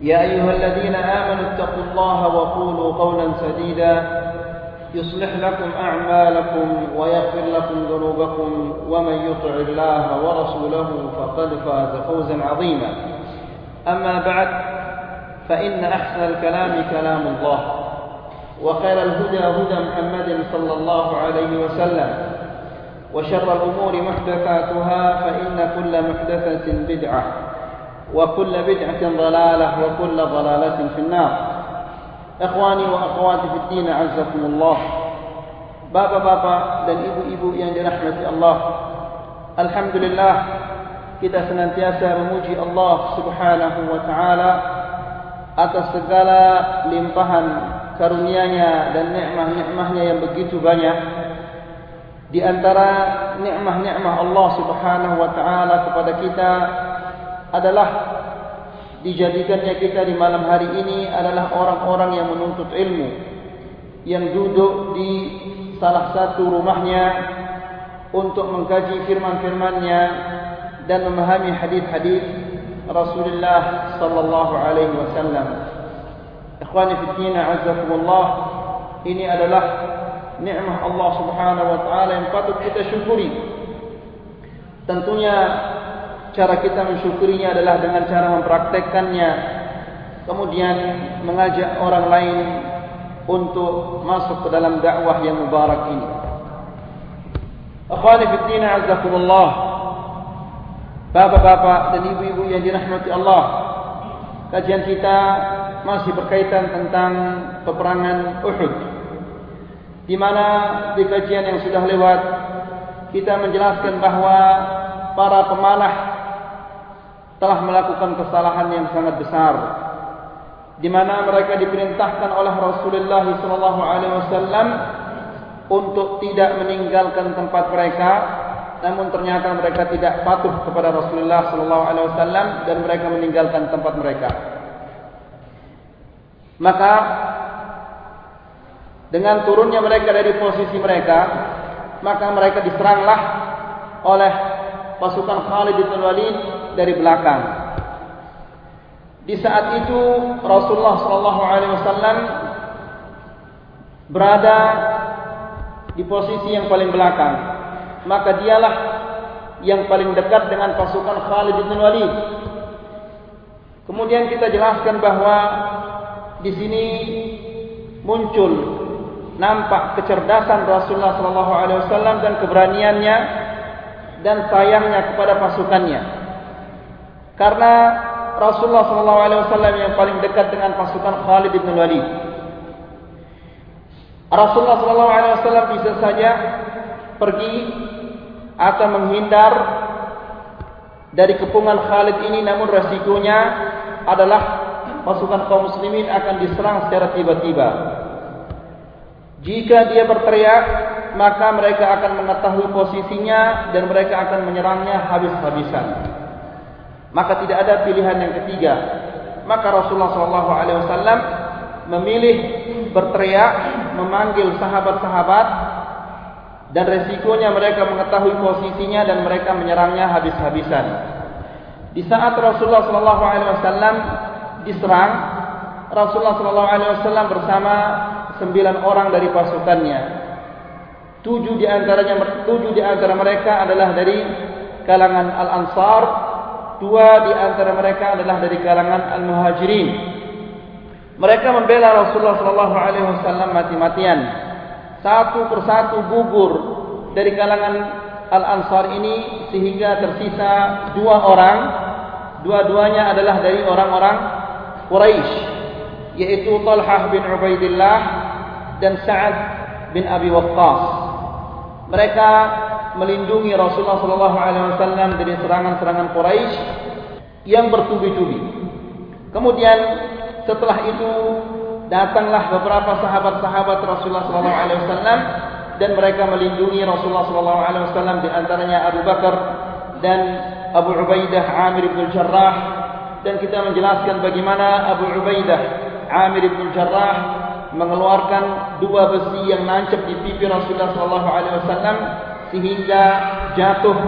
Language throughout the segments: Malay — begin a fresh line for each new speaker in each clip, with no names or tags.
يا أيها الذين آمنوا اتقوا الله وقولوا قولا سديدا. يصلح لكم أعمالكم ويغفر لكم ذنوبكم ومن يطع الله ورسوله فقد فاز فوزا عظيما. أما بعد فإن أحسن الكلام كلام الله وخير الهدى هدى محمد صلى الله عليه وسلم وشر الأمور محدثاتها فإن كل محدثة بدعة. وكل بدعة ضلالة وكل ضلالة في النار إخواني وأخواتي في الدين عزكم الله Bapak-bapak dan ibu-ibu yang dirahmati Allah Alhamdulillah Kita senantiasa memuji Allah subhanahu wa ta'ala Atas segala limpahan karunia-Nya dan nikmah-nikmahnya yang begitu banyak Di antara nikmah-nikmah Allah subhanahu wa ta'ala kepada kita adalah dijadikannya kita di malam hari ini adalah orang-orang yang menuntut ilmu yang duduk di salah satu rumahnya untuk mengkaji firman-firmannya dan memahami hadis-hadis Rasulullah sallallahu alaihi wasallam. Ikhwani fi din azzakumullah ini adalah nikmat Allah Subhanahu wa taala yang patut kita syukuri. Tentunya cara kita mensyukurinya adalah dengan cara mempraktekkannya. Kemudian mengajak orang lain untuk masuk ke dalam dakwah yang mubarak ini. Akhwani fiddin azzakumullah bapak-bapak dan ibu-ibu yang dirahmati Allah. Kajian kita masih berkaitan tentang peperangan Uhud. Di mana di kajian yang sudah lewat kita menjelaskan bahawa para pemanah telah melakukan kesalahan yang sangat besar di mana mereka diperintahkan oleh Rasulullah sallallahu alaihi wasallam untuk tidak meninggalkan tempat mereka namun ternyata mereka tidak patuh kepada Rasulullah sallallahu alaihi wasallam dan mereka meninggalkan tempat mereka. Maka dengan turunnya mereka dari posisi mereka maka mereka diseranglah oleh pasukan Khalid bin Walid dari belakang. Di saat itu Rasulullah sallallahu alaihi wasallam berada di posisi yang paling belakang. Maka dialah yang paling dekat dengan pasukan Khalid bin Walid. Kemudian kita jelaskan bahawa di sini muncul nampak kecerdasan Rasulullah sallallahu alaihi wasallam dan keberaniannya dan sayangnya kepada pasukannya. Karena Rasulullah SAW yang paling dekat dengan pasukan Khalid bin Walid. Rasulullah SAW bisa saja pergi atau menghindar dari kepungan Khalid ini, namun resikonya adalah pasukan kaum muslimin akan diserang secara tiba-tiba. Jika dia berteriak, maka mereka akan mengetahui posisinya dan mereka akan menyerangnya habis-habisan. Maka tidak ada pilihan yang ketiga. Maka Rasulullah SAW memilih berteriak, memanggil sahabat-sahabat dan resikonya mereka mengetahui posisinya dan mereka menyerangnya habis-habisan. Di saat Rasulullah SAW diserang, Rasulullah SAW bersama sembilan orang dari pasukannya. Tujuh di antaranya tujuh di antara mereka adalah dari kalangan Al-Ansar, dua di antara mereka adalah dari kalangan Al-Muhajirin. Mereka membela Rasulullah sallallahu alaihi wasallam mati-matian. Satu persatu gugur dari kalangan Al-Ansar ini sehingga tersisa dua orang. Dua-duanya adalah dari orang-orang Quraisy, yaitu Talhah bin Ubaidillah dan Sa'ad bin Abi Waqqas. Mereka melindungi Rasulullah sallallahu alaihi wasallam dari serangan-serangan Quraisy yang bertubi-tubi. Kemudian setelah itu datanglah beberapa sahabat-sahabat Rasulullah sallallahu alaihi wasallam dan mereka melindungi Rasulullah sallallahu alaihi wasallam di antaranya Abu Bakar dan Abu Ubaidah Amir bin Jarrah dan kita menjelaskan bagaimana Abu Ubaidah Amir bin Jarrah mengeluarkan dua besi yang nancap di pipi Rasulullah sallallahu alaihi wasallam sehingga jatuh.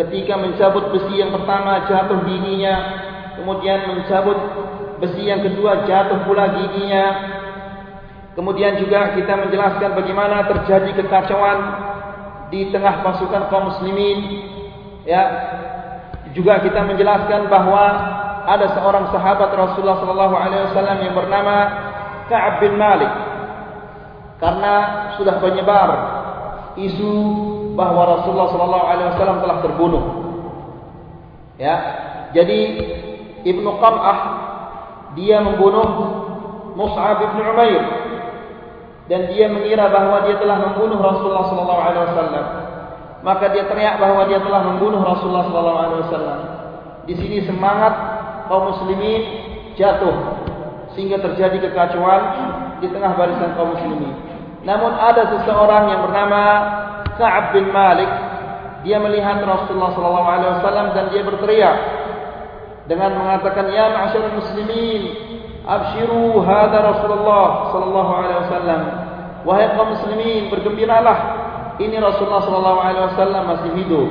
Ketika mencabut besi yang pertama jatuh giginya. Kemudian mencabut besi yang kedua jatuh pula giginya. Kemudian juga kita menjelaskan bagaimana terjadi kekacauan di tengah pasukan kaum muslimin. Ya juga kita menjelaskan bahawa ada seorang sahabat Rasulullah sallallahu alaihi wasallam yang bernama Ka'ab bin Malik. Karena sudah menyebar isu bahawa Rasulullah wasallam telah terbunuh. Ya. Jadi Ibnu Qam'ah dia membunuh Mus'ab bin Umair dan dia mengira bahawa dia telah membunuh Rasulullah sallallahu alaihi wasallam. Maka dia teriak bahawa dia telah membunuh Rasulullah sallallahu alaihi wasallam. Di sini semangat kaum muslimin jatuh sehingga terjadi kekacauan di tengah barisan kaum muslimin. Namun ada seseorang yang bernama Ka'ab bin Malik. Dia melihat Rasulullah sallallahu alaihi wasallam dan dia berteriak dengan mengatakan ya ma'syarul muslimin abshiru hadha Rasulullah sallallahu alaihi wasallam wahai kaum muslimin bergembiralah ini Rasulullah sallallahu alaihi wasallam masih hidup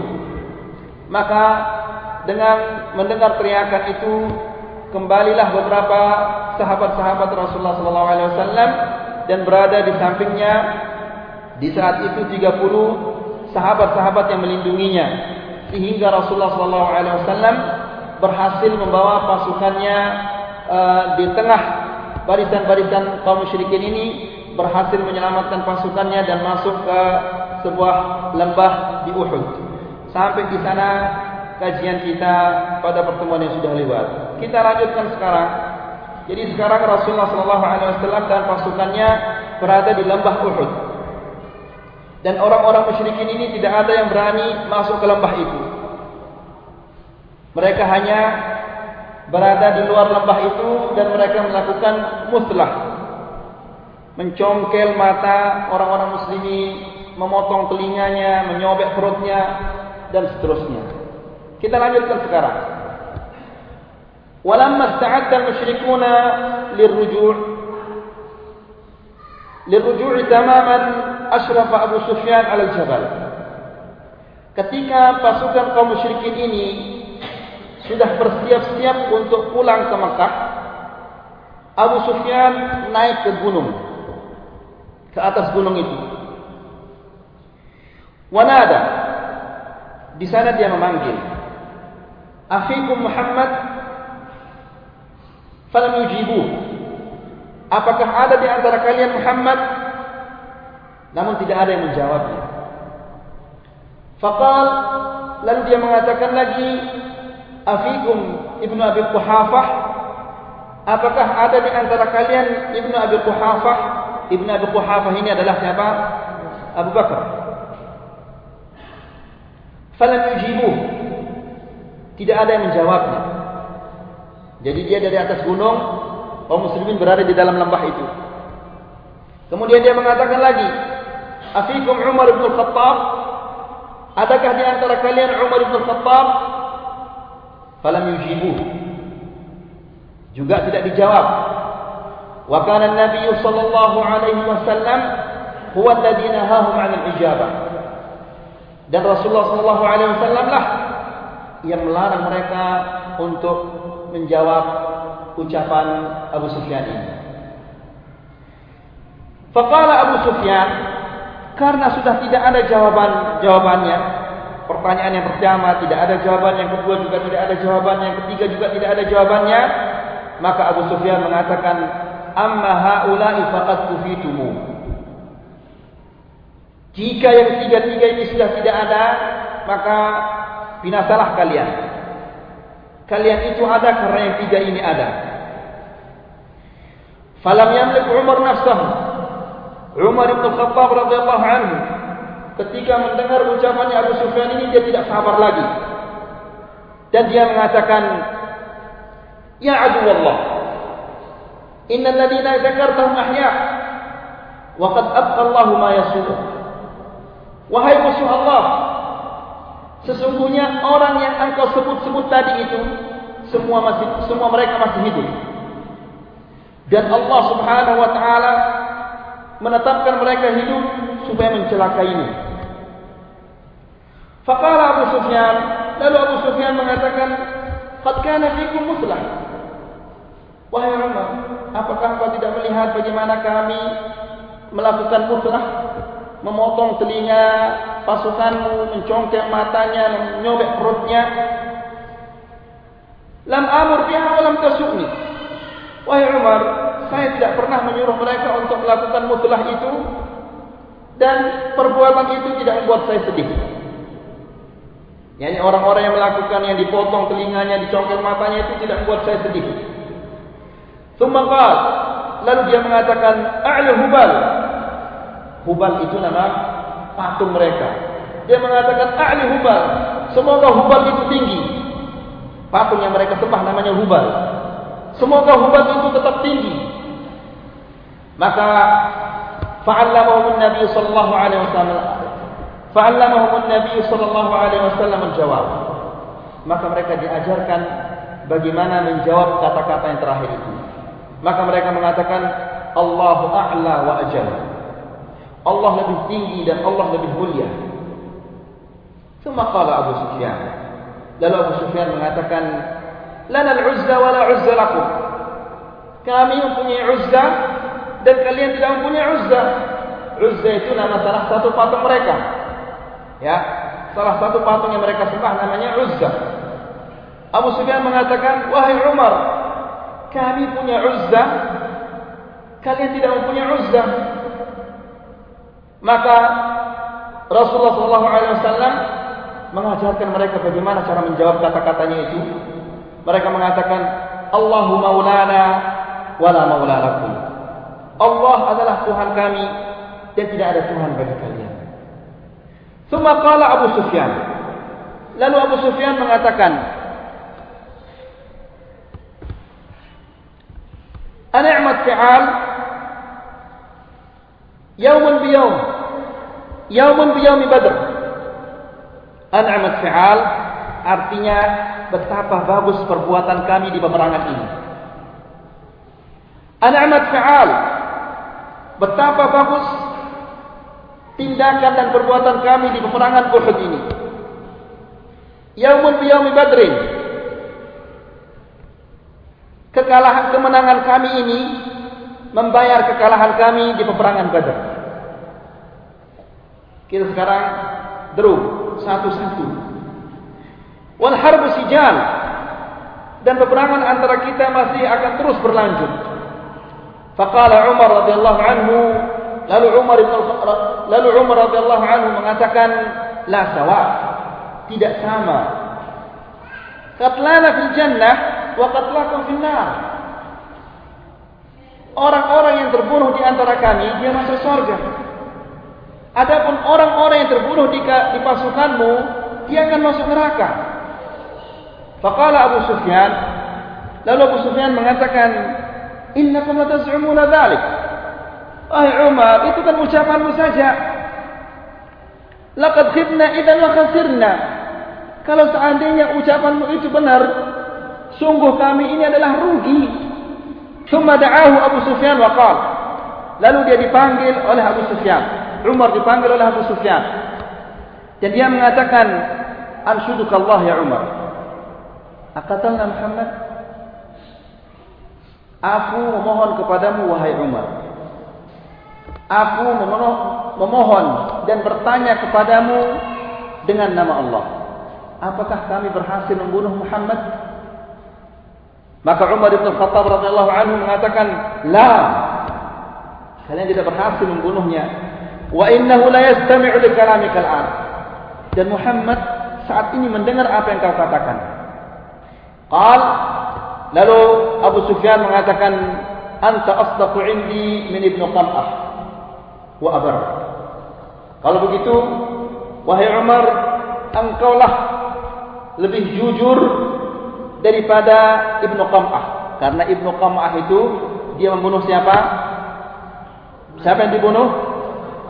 maka dengan mendengar teriakan itu kembalilah beberapa sahabat-sahabat Rasulullah sallallahu alaihi wasallam dan berada di sampingnya di saat itu 30 sahabat-sahabat yang melindunginya sehingga Rasulullah wasallam berhasil membawa pasukannya uh, di tengah barisan-barisan kaum musyrikin ini berhasil menyelamatkan pasukannya dan masuk ke sebuah lembah di Uhud. Sampai di sana kajian kita pada pertemuan yang sudah lewat. Kita lanjutkan sekarang jadi sekarang Rasulullah wasallam dan pasukannya berada di lembah Uhud. Dan orang-orang musyrikin ini tidak ada yang berani masuk ke lembah itu. Mereka hanya berada di luar lembah itu dan mereka melakukan muslah. Mencongkel mata orang-orang muslimin, memotong telinganya, menyobek perutnya dan seterusnya. Kita lanjutkan sekarang. ولما استعد المشركون للرجوع للرجوع تماما أشرف أبو سفيان على الجبل ketika pasukan kaum musyrikin ini sudah bersiap-siap untuk pulang ke Mekah Abu Sufyan naik ke gunung ke atas gunung itu wanada di sana dia memanggil Afikum Muhammad falam yujibu. Apakah ada di antara kalian Muhammad? Namun tidak ada yang menjawabnya. Faqal lalu dia mengatakan lagi afikum ibnu abi quhafah? Apakah ada di antara kalian ibnu abi quhafah? Ibnu abi quhafah ini adalah siapa? Abu Bakar. Falam yujibu. Tidak ada yang menjawabnya jadi dia dari atas gunung, kaum muslimin berada di dalam lembah itu. Kemudian dia mengatakan lagi, "Afikum Umar bin Khattab? Adakah di antara kalian Umar bin Khattab?" Falam yujibu. Juga tidak dijawab. Wa kana an-nabiy sallallahu alaihi wasallam huwa alladhi nahahum 'an al-ijabah. Dan Rasulullah sallallahu alaihi wasallam lah yang melarang mereka untuk menjawab ucapan Abu Sufyan ini. Faqala Abu Sufyan karena sudah tidak ada jawaban jawabannya, pertanyaan yang pertama tidak ada jawaban, yang kedua juga tidak ada jawaban, yang ketiga juga tidak ada jawabannya, Maka Abu Sufyan mengatakan, "Amma haula'i faqad kufitumu." Jika yang tiga-tiga ini sudah tidak ada, maka binasalah kalian. Kalian itu ada karena yang tiga ini ada. Falam yamlik Umar nafsahu. Umar bin Khattab radhiyallahu anhu ketika mendengar ucapannya Abu Sufyan ini dia tidak sabar lagi. Dan dia mengatakan, "Ya adu Allah, innal ladina dzakartahum ahya wa qad abqa Allah ma yasur." Wahai musuh Allah, sesungguhnya orang yang engkau sebut-sebut tadi itu semua masih semua mereka masih hidup. Dan Allah Subhanahu wa taala menetapkan mereka hidup supaya mencelakainya. Faqala Abu Sufyan, lalu Abu Sufyan mengatakan, "Qad kana fikum muslah." Wahai Umar, apakah kau tidak melihat bagaimana kami melakukan muslah? Memotong telinga pasukanmu, mencongkel matanya, menyobek perutnya. Lam amur biha wa lam tasukni. Wahai Umar, saya tidak pernah menyuruh mereka untuk melakukan muslah itu dan perbuatan itu tidak membuat saya sedih. Yani orang-orang yang melakukan yang dipotong telinganya, dicongkel matanya itu tidak membuat saya sedih. Thumma qala, lalu dia mengatakan, "A'la hubal." Hubal itu nama patung mereka. Dia mengatakan, "A'la hubal." Semoga hubal itu tinggi. Patung yang mereka sembah namanya hubal. Semoga hubal itu tetap tinggi. Maka fa'allamahum Nabi sallallahu alaihi wasallam fa'allamahum Nabi sallallahu alaihi wasallam menjawab. Maka mereka diajarkan bagaimana menjawab kata-kata yang terakhir itu. Maka mereka mengatakan Allahu a'la wa ajal. Allah lebih tinggi dan Allah lebih mulia. Qala Abu Sufyan. Lalu Abu Sufyan mengatakan, "Lana al-'uzza wa la 'uzza lakum." Kami mempunyai uzza dan kalian tidak mempunyai uzza. Uzza itu nama salah satu patung mereka. Ya, salah satu patung yang mereka sembah namanya Uzza. Abu Sufyan mengatakan, "Wahai Umar, kami punya Uzza, kalian tidak mempunyai Uzza." Maka Rasulullah wasallam mengajarkan mereka bagaimana cara menjawab kata-katanya itu. Mereka mengatakan, "Allahu maulana wala maula lakum." Allah adalah Tuhan kami dan tidak ada Tuhan bagi kalian. Suma qala Abu Sufyan. Lalu Abu Sufyan mengatakan, "An'amat fi'al yawman bi yawm. Yawman bi yawmi Badr." An'amat fi'al artinya betapa bagus perbuatan kami di peperangan ini. An'amat fi'al betapa bagus tindakan dan perbuatan kami di peperangan Uhud ini. Yaumun biyaumi Badrin. Kekalahan kemenangan kami ini membayar kekalahan kami di peperangan Badr. Kita sekarang derung satu-satu. Wal harbu sijal dan peperangan antara kita masih akan terus berlanjut. Faqala Umar radhiyallahu anhu lalu Umar bin lalu Umar radhiyallahu anhu mengatakan la sawa tidak sama qatlana fil jannah wa qatlakum fil nar orang-orang yang terbunuh di antara kami dia masuk surga. Adapun orang-orang yang terbunuh di, di pasukanmu dia akan masuk neraka. Faqala Abu Sufyan lalu Abu Sufyan mengatakan innakum taz'umuna dhalik. Wahai Umar itu kan ucapanmu saja. Laqad khibna idzan wa khasirna. Kalau seandainya ucapanmu itu benar sungguh kami ini adalah rugi Thumma da'ahu Abu Sufyan wa qala lalu dia dipanggil oleh Abu Sufyan Umar dipanggil oleh Abu Sufyan dan dia mengatakan anshudukallah ya Umar akatalna Muhammad Aku memohon kepadamu wahai Umar. Aku memohon dan bertanya kepadamu dengan nama Allah. Apakah kami berhasil membunuh Muhammad? Maka Umar bin Khattab radhiyallahu anhu mengatakan, "La. Kalian tidak berhasil membunuhnya. Wa innahu la yastami'u li kalamika al Dan Muhammad saat ini mendengar apa yang kau katakan. Qal Lalu Abu Sufyan mengatakan, "Anta asdaqu 'indi min Ibnu Qam'ah wa abar." Kalau begitu, wahai Umar, engkaulah lebih jujur daripada Ibnu Qam'ah. Karena Ibnu Qam'ah itu dia membunuh siapa? Siapa yang dibunuh?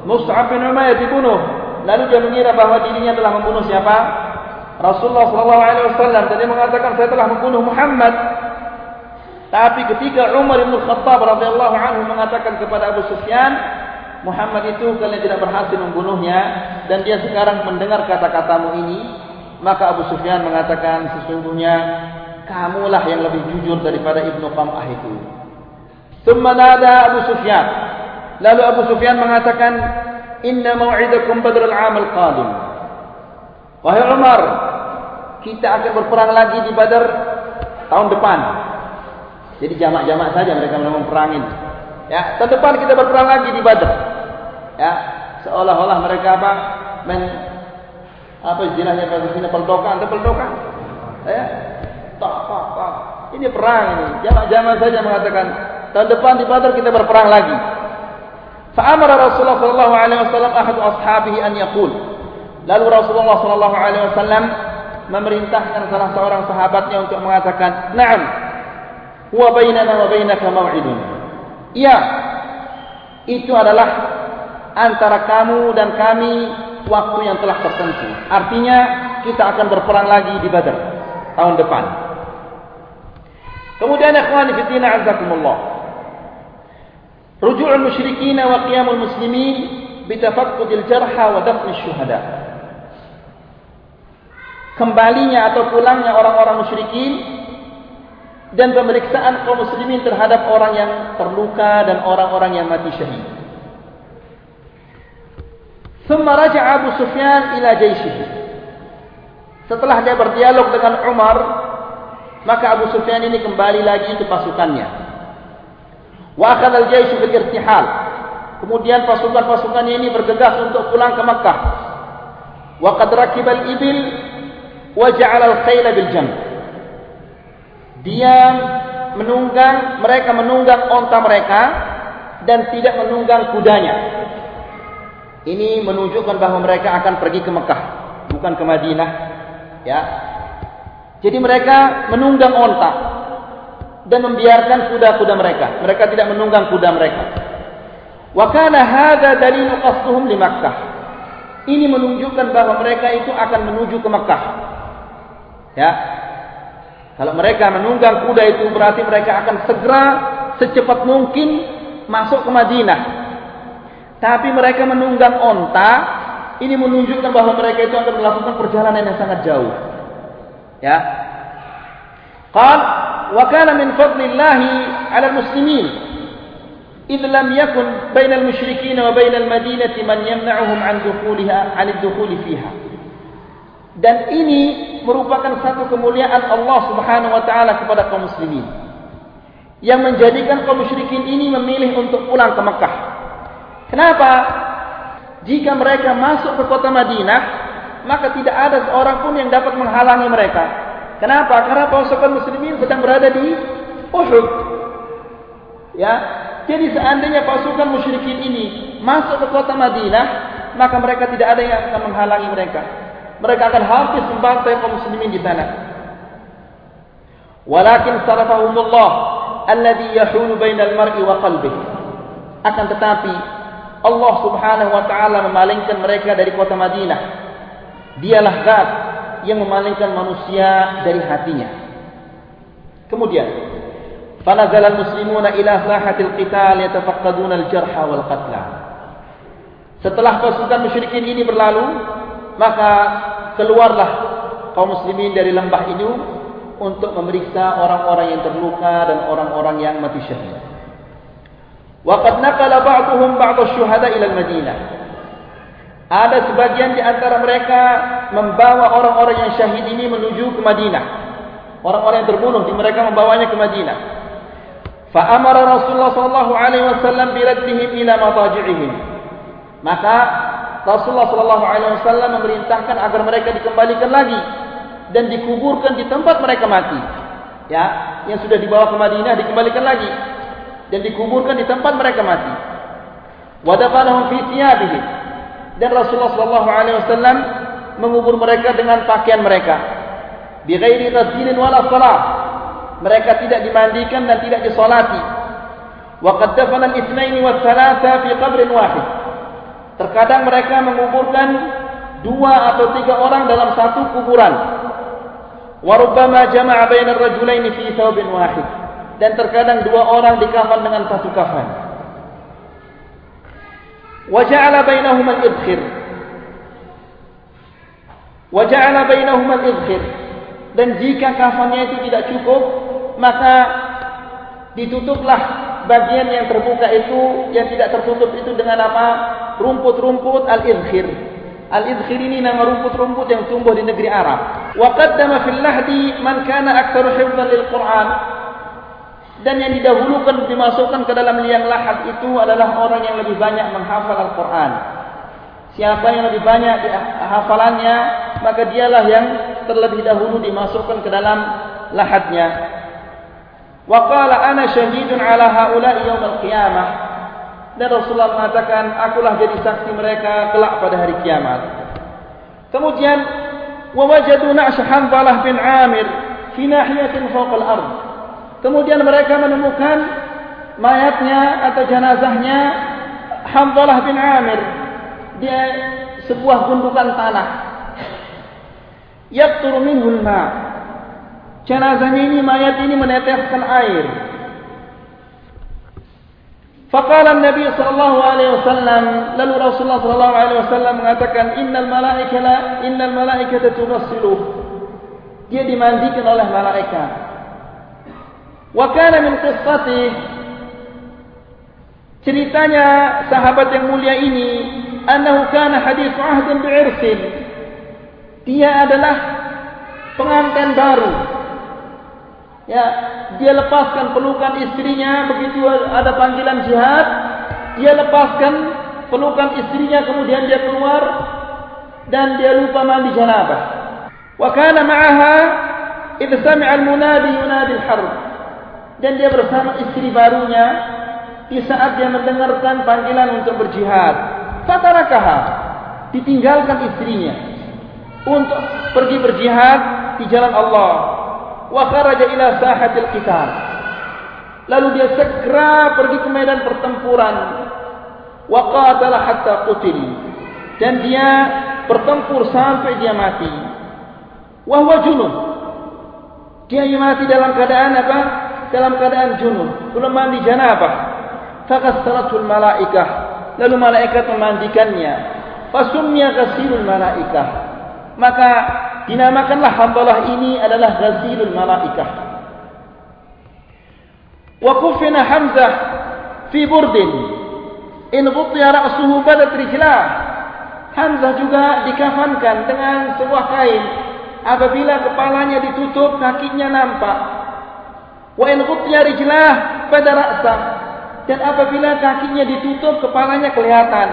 Mus'ab bin Umayyah dibunuh. Lalu dia mengira bahawa dirinya telah membunuh siapa? Rasulullah sallallahu alaihi wasallam dia mengatakan saya telah membunuh Muhammad. Tapi ketika Umar bin Khattab radhiyallahu anhu mengatakan kepada Abu Sufyan, Muhammad itu kalian tidak berhasil membunuhnya dan dia sekarang mendengar kata-katamu ini, maka Abu Sufyan mengatakan sesungguhnya kamulah yang lebih jujur daripada Ibnu Qam'ah itu. Thumma nada Abu Sufyan. Lalu Abu Sufyan mengatakan, "Inna mau'idakum Badr al-'am al-qadim." Wahai Umar, kita akan berperang lagi di Badar tahun depan. Jadi jamak-jamak saja mereka memang perangin. Ya, tahun depan kita berperang lagi di Badar. Ya, seolah-olah mereka apa? Men apa istilahnya kalau sini peldokan, ada peldokan. Ya, Ini perang ini. Jamak-jamak saja mengatakan tahun depan di Badar kita berperang lagi. Fa'amara Rasulullah sallallahu alaihi wasallam ahadu ashabihi an yaqul. Lalu Rasulullah sallallahu alaihi wasallam memerintahkan salah seorang sahabatnya untuk mengatakan, "Na'am, huwa bainana wa bainaka maw'idun. Iya. Itu adalah antara kamu dan kami waktu yang telah tertentu. Artinya kita akan berperang lagi di Badar tahun depan. Kemudian ikhwani fi din azakumullah. Ruju'ul musyrikin wa qiyamul muslimin bitafaqqudil jarha wa dafn syuhada. Kembalinya atau pulangnya orang-orang musyrikin dan pemeriksaan kaum muslimin terhadap orang yang terluka dan orang-orang yang mati syahid. Thumma raja'a Abu Sufyan ila jayshihi. Setelah dia berdialog dengan Umar, maka Abu Sufyan ini kembali lagi ke pasukannya. Wa akhadha al-jaysh bil irtihal. Kemudian pasukan-pasukannya ini bergegas untuk pulang ke Makkah. Wa qad rakiba al-ibil wa ja'ala al-khayla bil jamb dia menunggang mereka menunggang onta mereka dan tidak menunggang kudanya. Ini menunjukkan bahawa mereka akan pergi ke Mekah, bukan ke Madinah. Ya. Jadi mereka menunggang onta dan membiarkan kuda-kuda mereka. Mereka tidak menunggang kuda mereka. Wa kana hadza dalilu qasduhum li Makkah. Ini menunjukkan bahawa mereka itu akan menuju ke Mekah. Ya, kalau mereka menunggang kuda itu berarti mereka akan segera secepat mungkin masuk ke Madinah. Tapi mereka menunggang onta, ini menunjukkan bahawa mereka itu akan melakukan perjalanan yang sangat jauh. Ya. Qal wa kana min fadlillahi 'ala al-muslimin id lam yakun bainal musyrikin wa bainal madinati man yamna'uhum 'an fiha. Dan ini merupakan satu kemuliaan Allah Subhanahu wa taala kepada kaum muslimin. Yang menjadikan kaum musyrikin ini memilih untuk pulang ke Mekah. Kenapa? Jika mereka masuk ke kota Madinah, maka tidak ada seorang pun yang dapat menghalangi mereka. Kenapa? Karena pasukan muslimin sedang berada di Uhud. Ya. Jadi seandainya pasukan musyrikin ini masuk ke kota Madinah, maka mereka tidak ada yang akan menghalangi mereka mereka akan habis membantai kaum muslimin di sana. Walakin sarafahumullah alladhi yahulu bainal mar'i wa qalbihi. Akan tetapi Allah Subhanahu wa taala memalingkan mereka dari kota Madinah. Dialah zat yang memalingkan manusia dari hatinya. Kemudian فنزل المسلمون إلى ساحة القتال يتفقدون الجرح والقتل. Setelah pasukan musyrikin ini berlalu, maka keluarlah kaum muslimin dari lembah ini untuk memeriksa orang-orang yang terluka dan orang-orang yang mati syahid. Waqad naqala ba'dhum ba'd asy-syuhada ila al-Madinah. Ada sebagian di antara mereka membawa orang-orang yang syahid ini menuju ke Madinah. orang-orang yang terbunuh di mereka membawanya ke Madinah. Fa amara Rasulullah sallallahu alaihi wasallam bi raddihim ila mataji'ihim. Maka Rasulullah sallallahu alaihi wasallam memerintahkan agar mereka dikembalikan lagi dan dikuburkan di tempat mereka mati. Ya, yang sudah dibawa ke Madinah dikembalikan lagi dan dikuburkan di tempat mereka mati. Wa dafalahum fi thiyabihim. Dan Rasulullah wasallam mengubur mereka dengan pakaian mereka. Bi ghairi ghassilin wala salat. Mereka tidak dimandikan dan tidak disolati. Wa qad dafana al-ithnain wa thalatha fi qabr wahid. Terkadang mereka menguburkan dua atau tiga orang dalam satu kuburan. Warubbama jama'a baina ar-rajulain fi thawbin wahid. Dan terkadang dua orang dikafan dengan satu kafan. Bainahuma al-idkhir. Wa ja'ala bainahuma al-idkhir. Dan jika kafannya itu tidak cukup, maka ditutuplah bagian yang terbuka itu yang tidak tertutup itu dengan apa? Rumput-rumput al-idkhir. Al-idkhir ini nama rumput-rumput yang tumbuh di negeri Arab. Wa qaddama fil lahdi man kana aktsaru hifdhan lil Qur'an. Dan yang didahulukan dimasukkan ke dalam liang lahat itu adalah orang yang lebih banyak menghafal Al-Qur'an. Siapa yang lebih banyak hafalannya, maka dialah yang terlebih dahulu dimasukkan ke dalam lahatnya. Wa qala ana syahidun ala haula'i yaum al-qiyamah. Dan Rasulullah mengatakan, akulah jadi saksi mereka kelak pada hari kiamat. Kemudian, wajadu na'sy Hanzalah bin Amir fi nahiyatin fawqal ard. Kemudian mereka menemukan mayatnya atau jenazahnya Hamzah bin Amir di sebuah gundukan tanah. Yaktur minhul ma. Jenazah ini mayat ini meneteskan air. Faqala Nabi sallallahu alaihi wasallam, lalu Rasulullah sallallahu alaihi wasallam mengatakan, "Innal malaikata la innal malaikata tughassiluh." Dia dimandikan oleh malaikat wa kana min qissati. Ceritanya sahabat yang mulia ini annahu kana hadis ahdin bi'irsin. Dia adalah pengantin baru. Ya dia lepaskan pelukan istrinya begitu ada panggilan jihad dia lepaskan pelukan istrinya kemudian dia keluar dan dia lupa mandi janabah. Wa kana ma'aha id sami'a al-munadi yunadi al-harb dan dia bersama istri barunya di saat dia mendengarkan panggilan untuk berjihad. Fatarakaha ditinggalkan istrinya untuk pergi berjihad di jalan Allah. Wa kharaja ila sahatil qital. Lalu dia segera pergi ke medan pertempuran. Wa qatala hatta qutil dan dia bertempur sampai dia mati. Wa huwa junub. Dia mati dalam keadaan apa dalam keadaan junub. Belum mandi janabah faqassaratul malaikah. Lalu malaikat memandikannya. Fasummiya ghasilul malaikah. Maka dinamakanlah hambalah ini adalah ghazilul malaikah. Wa kufina hamzah fi burdin. In ghutiya ra'suhu badat rijlah hamzah juga dikafankan dengan sebuah kain. Apabila kepalanya ditutup kakinya nampak wa in ghutiya rijlah pada ra'sa dan apabila kakinya ditutup kepalanya kelihatan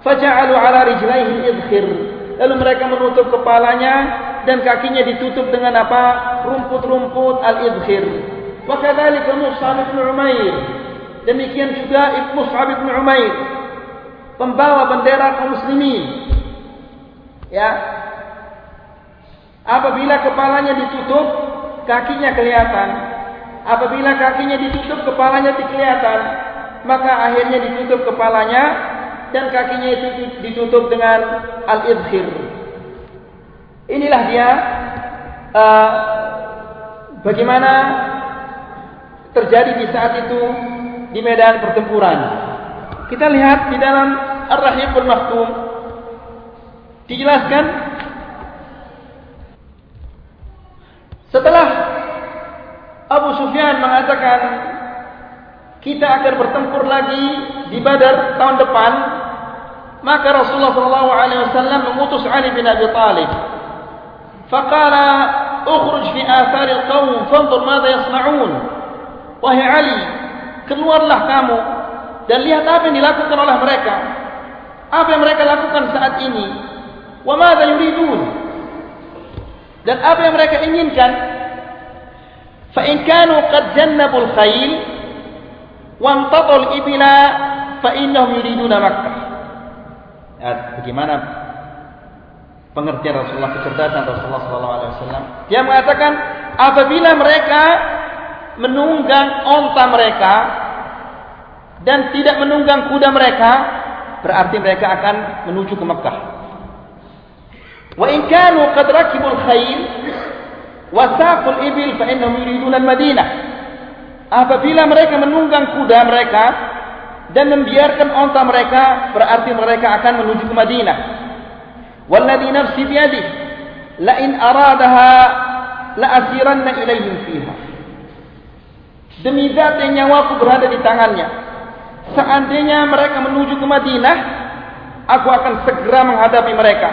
faja'alu ala rijlaihi idkhir Lalu mereka menutup kepalanya dan kakinya ditutup dengan apa? Rumput-rumput al-idkhir. Wa kadzalika Mus'ab bin Umair. Demikian juga Ibnu Mus'ab bin Umair. Pembawa bendera kaum muslimin. Ya. Apabila kepalanya ditutup, kakinya kelihatan. Apabila kakinya ditutup, kepalanya kelihatan. Maka akhirnya ditutup kepalanya dan kakinya itu ditutup dengan al-idkhir. Inilah dia uh, bagaimana terjadi di saat itu di medan pertempuran. Kita lihat di dalam Ar-Rahimul Maktum dijelaskan setelah Sufyan mengatakan kita akan bertempur lagi di Badar tahun depan. Maka Rasulullah wasallam mengutus Ali bin Abi Thalib faqala ukhruj fi athari al-qawm fanzur madha yasna'un wahai Ali keluarlah kamu dan lihat apa yang dilakukan oleh mereka. Apa yang mereka lakukan saat ini? Wa madha yuridun? Dan apa yang mereka inginkan jannabul khayl wa antaqul ibla fa innahum yuriduna makkah ya, bagaimana pengertian Rasulullah kecerdasan Rasulullah sallallahu alaihi wasallam? Dia mengatakan apabila mereka menunggang onta mereka dan tidak menunggang kuda mereka berarti mereka akan menuju ke Mekah. Wa in kanu qad rakibul khayl wasaqul ibil fa innahum yuridun al-madinah. Apabila mereka menunggang kuda mereka dan membiarkan onta mereka berarti mereka akan menuju ke Madinah. Walladhi nafsi biyadih la in aradaha la asiranna ilaihim fiha. Demi zat yang nyawaku berada di tangannya seandainya mereka menuju ke Madinah aku akan segera menghadapi mereka.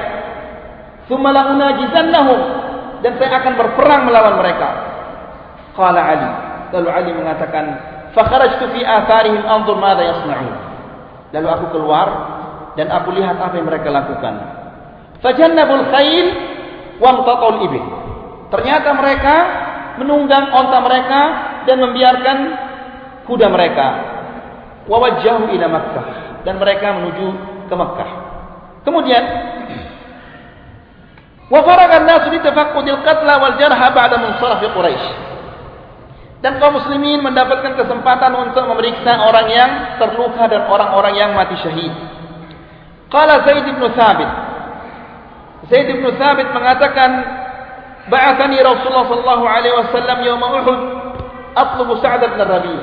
Thumma la unajizannahum dan saya akan berperang melawan mereka qala ali lalu ali mengatakan fa kharajtu fi atharihim anzur madza yasna'un lalu aku keluar dan aku lihat apa yang mereka lakukan Fajannabul khayl wamtaqul ibil. Ternyata mereka menunggang onta mereka dan membiarkan kuda mereka. Wawajjahu ila Makkah dan mereka menuju ke Makkah. Kemudian wa faraga an-nas li tafaqqudil qatla wal jarha ba'da Quraisy. Dan kaum muslimin mendapatkan kesempatan untuk memeriksa orang yang terluka dan orang-orang yang mati syahid. Qala Zaid bin Thabit Zaid bin Thabit mengatakan ba'athani Rasulullah sallallahu alaihi wasallam yaum Uhud atlubu Sa'd bin Rabi'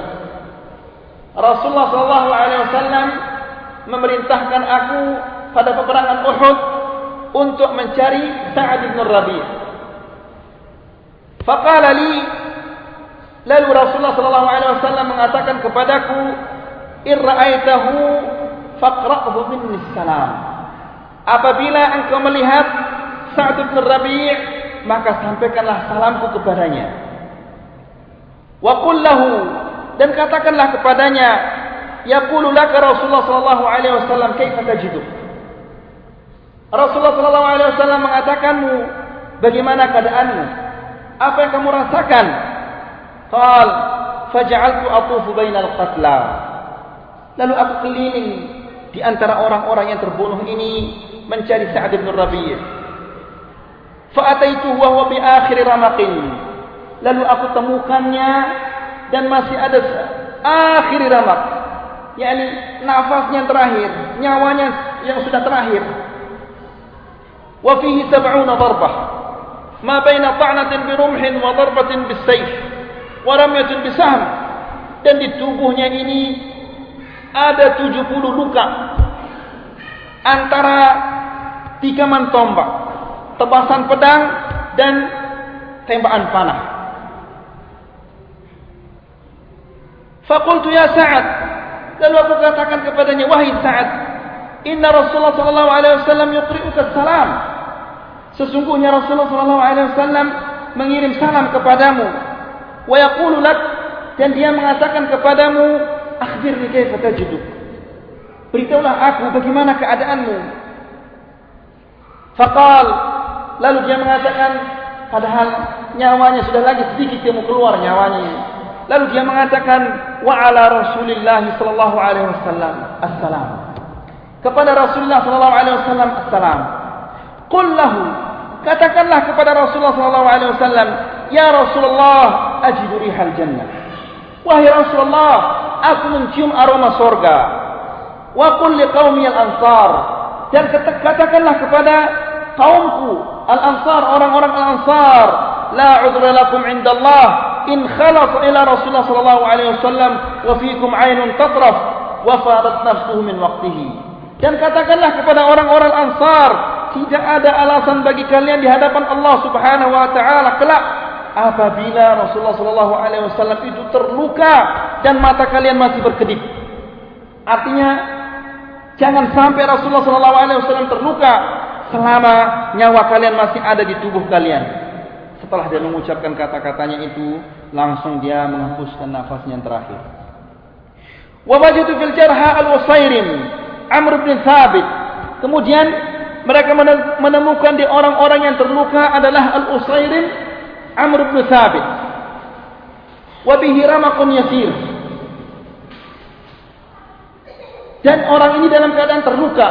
Rasulullah sallallahu alaihi wasallam memerintahkan aku pada peperangan Uhud untuk mencari Sa'd bin Rabi' Faqala li lalu Rasulullah sallallahu alaihi wasallam mengatakan kepadaku in ra'aitahu faqra'hu minni salam Apabila engkau melihat Sa'd bin Rabi' maka sampaikanlah salamku kepadanya. Wa qul lahu dan katakanlah kepadanya yaqulu laka Rasulullah sallallahu alaihi wasallam kaifa tajidu? Rasulullah wasallam mengatakanmu bagaimana keadaanmu? Apa yang kamu rasakan? Qal faj'altu atufu bainal qatla. Lalu aku keliling di antara orang-orang yang terbunuh ini mencari Sa'ad bin Rabi' fa'ataitu wa huwa bi akhir ramaqin lalu aku temukannya dan masih ada akhir ramaq yakni nafasnya terakhir nyawanya yang sudah terakhir wa fihi 70 darbah. Ma baina ta'natin bi rumhin wa darbatin bis sayf. Wa ramyatin bi sahm. Dan di tubuhnya ini ada 70 luka. Antara tikaman tombak, tebasan pedang dan tembakan panah. Fakultu ya Sa'ad, lalu aku katakan kepadanya, wahai Sa'ad, Inna Rasulullah sallallahu alaihi wasallam yuqri'uka salam. Sesungguhnya Rasulullah sallallahu alaihi wasallam mengirim salam kepadamu. Wa yaqulu lak dan dia mengatakan kepadamu, akhbirni kaifa tajiduk. Beritahulah aku bagaimana keadaanmu. Fakal. Lalu dia mengatakan, padahal nyawanya sudah lagi sedikit dia mau keluar nyawanya. Lalu dia mengatakan, wa ala Rasulillah sallallahu alaihi wasallam assalam. Kepada Rasulullah sallallahu alaihi wasallam assalam. Qul lahu katakanlah kepada Rasulullah wasallam, ya Rasulullah ajidu rihal jannah. Wahai Rasulullah, aku mencium aroma surga wa qul liqaumi al-ansar. Dan katakanlah kepada kaumku al-ansar orang-orang al-ansar la udra lakum indallah in khalas ila rasulullah wasallam wa fiikum aynun tatraf wa fadat nafsuhu min waqtihi. Dan katakanlah kepada orang-orang ansar tidak ada alasan bagi kalian di hadapan Allah Subhanahu wa taala kelak. Apabila Rasulullah sallallahu alaihi wasallam itu terluka dan mata kalian masih berkedip. Artinya Jangan sampai Rasulullah SAW terluka selama nyawa kalian masih ada di tubuh kalian. setelah dia mengucapkan kata-katanya itu langsung dia menghembuskan nafasnya yang terakhir. Wa wajadu fil jarha al-usairim amr bin thabit. Kemudian mereka menemukan di orang-orang yang terluka adalah al-usairim amr bin thabit. Wa bihi ramakun yasir. Dan orang ini dalam keadaan terluka.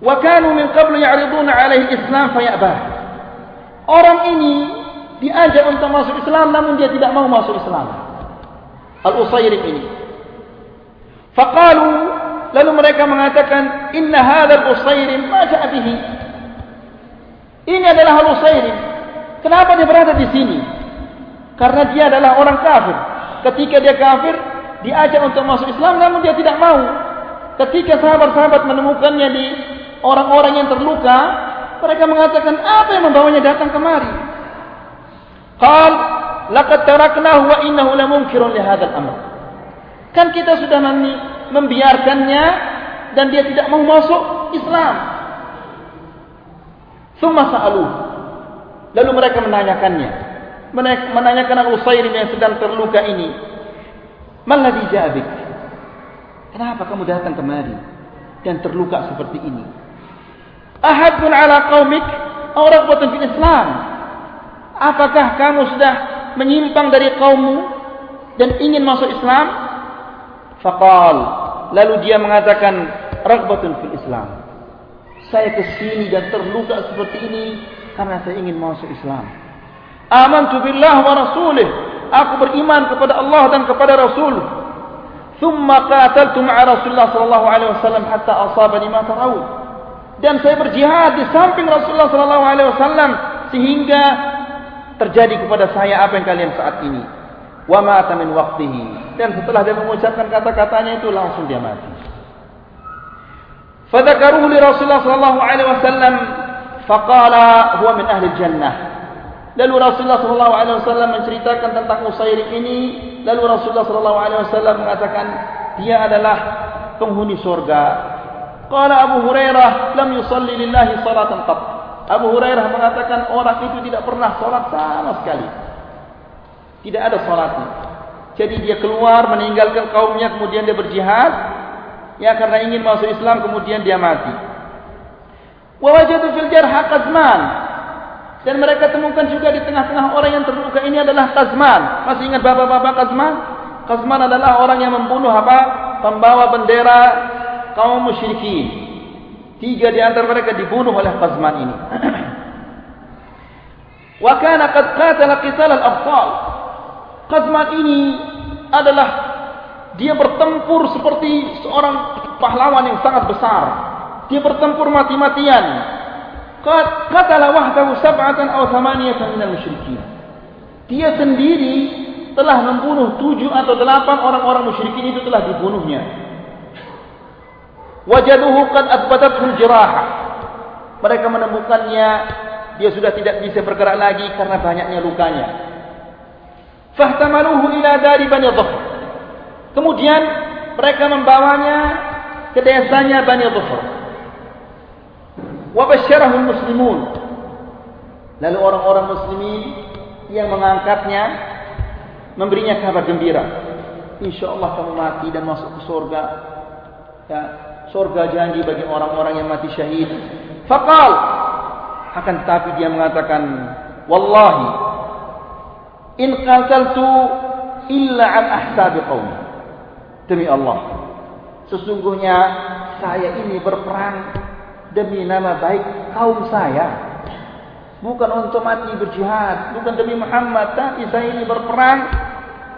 Wa kanu min qablu ya'riduna alaihi islam fayabah. Orang ini diajak untuk masuk Islam namun dia tidak mau masuk Islam. Al-usairim ini. Faqalu lalu mereka mengatakan inna hadha al-usairim ma ja'a bihi ini adalah al-usairim kenapa dia berada di sini karena dia adalah orang kafir. Ketika dia kafir, diajak untuk masuk Islam namun dia tidak mau. Ketika sahabat-sahabat menemukannya di orang-orang yang terluka, mereka mengatakan, "Apa yang membawanya datang kemari?" Qal, "Laqad taraknahu wa innahu lamunkirun li hadzal amr." Kan kita sudah membiarkannya dan dia tidak mau masuk Islam. Thumma sa'alu. Lalu mereka menanyakannya, menanyakan Al-Usairim yang sedang terluka ini. Maladhi jabik. Kenapa kamu datang kemari dan terluka seperti ini? Ahadun ala qaumik aw raghbatun fil Islam? Apakah kamu sudah menyimpang dari kaummu dan ingin masuk Islam? Faqal. Lalu dia mengatakan raghbatun fil Islam. Saya ke sini dan terluka seperti ini karena saya ingin masuk Islam. Amantu billah wa rasulih. Aku beriman kepada Allah dan kepada Rasul. Thumma qataltu ma'a Rasulullah sallallahu alaihi wasallam hatta asabani ma tarawun dan saya berjihad di samping Rasulullah sallallahu alaihi wasallam sehingga terjadi kepada saya apa yang kalian saat ini wa mata min waqtihi dan setelah dia mengucapkan kata-katanya itu langsung dia mati fadzakaruhu li Rasulullah sallallahu alaihi wasallam faqala huwa min ahli jannah Lalu Rasulullah sallallahu alaihi wasallam menceritakan tentang Usair ini, lalu Rasulullah sallallahu alaihi wasallam mengatakan dia adalah penghuni surga. Qala Abu Hurairah lam yusalli lillahi salatan qat. Abu Hurairah mengatakan orang itu tidak pernah salat sama sekali. Tidak ada salatnya. Jadi dia keluar meninggalkan kaumnya kemudian dia berjihad ya karena ingin masuk Islam kemudian dia mati. Wa wajadu fil jarh qazman dan mereka temukan juga di tengah-tengah orang yang terluka ini adalah Kazman. Masih ingat bapak-bapak Kazman? Kazman adalah orang yang membunuh apa? Pembawa bendera kaum musyrikin. Tiga di antara mereka dibunuh oleh Kazman ini. Wa kana qad qatala qital al-abtal. Kazman ini adalah dia bertempur seperti seorang pahlawan yang sangat besar. Dia bertempur mati-matian qatala wahdahu sab'atan aw thamaniyatan minal musyrikin. Dia sendiri telah membunuh tujuh atau delapan orang-orang musyrikin itu telah dibunuhnya. Wajaduhu qad athbatathu jiraha. Mereka menemukannya dia sudah tidak bisa bergerak lagi karena banyaknya lukanya. Fahtamaluhu ila dari Bani Dhufr. Kemudian mereka membawanya ke desanya Bani Dhufr wabasyarahu muslimun. Lalu orang-orang muslimin yang mengangkatnya memberinya kabar gembira. Insyaallah kamu mati dan masuk ke surga. Ya surga janji bagi orang-orang yang mati syahid. Faqal. Akan tetapi dia mengatakan wallahi in qataltu illa an ahsabi qaumi demi Allah sesungguhnya saya ini berperang demi nama baik kaum saya. Bukan untuk mati berjihad, bukan demi Muhammad, tapi saya ini berperang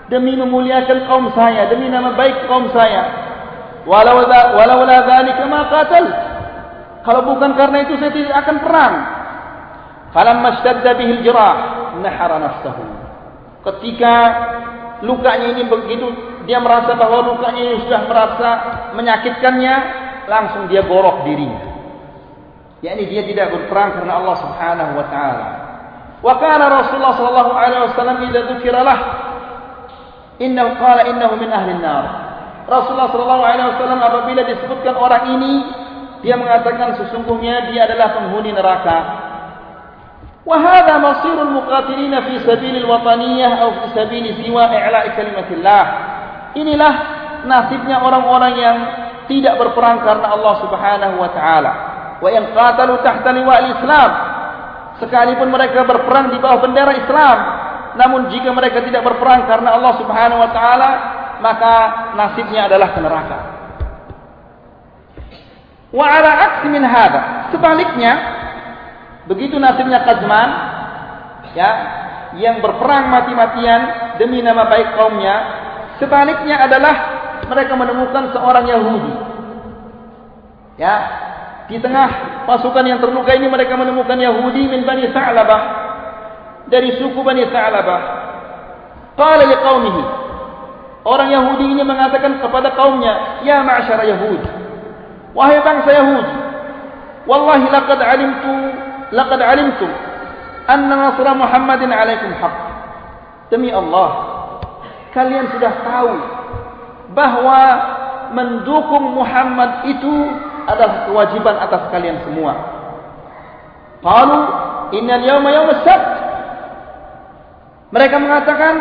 demi memuliakan kaum saya, demi nama baik kaum saya. Walau walau la dzalika ma qatal. Kalau bukan karena itu saya tidak akan perang. Falamma ishtadda bihi al-jirah, nahara nafsahu. Ketika lukanya ini begitu dia merasa bahwa lukanya ini sudah merasa menyakitkannya, langsung dia gorok dirinya yakni dia tidak berperang karena Allah Subhanahu wa taala. Wa kana Rasulullah sallallahu alaihi wasallam idza dzukira lah innahu qala innahu min ahli an-nar. Rasulullah sallallahu alaihi wasallam apabila disebutkan orang ini dia mengatakan sesungguhnya dia adalah penghuni neraka. وهذا مصير المقاتلين في سبيل الوطنية أو في سبيل سواء إعلاء كلمة الله inilah nasibnya orang-orang yang tidak berperang karena Allah Subhanahu wa taala wa yang qatalu tahta liwa'il Islam sekalipun mereka berperang di bawah bendera Islam namun jika mereka tidak berperang karena Allah Subhanahu wa taala maka nasibnya adalah ke neraka wa ala aksi min hada sebaliknya begitu nasibnya Qazman ya yang berperang mati-matian demi nama baik kaumnya sebaliknya adalah mereka menemukan seorang Yahudi. Ya di tengah pasukan yang terluka ini mereka menemukan Yahudi min Bani Sa'labah dari suku Bani Sa'labah. Qala li qaumihi orang Yahudi ini mengatakan kepada kaumnya ya ma'syara Yahud wahai bangsa Yahudi wallahi laqad alimtu laqad alimtum anna nasra Muhammadin alaikum haqq demi Allah kalian sudah tahu bahwa mendukung Muhammad itu adalah kewajiban atas kalian semua. Qalu innal yawma yawm as-sabt. Mereka mengatakan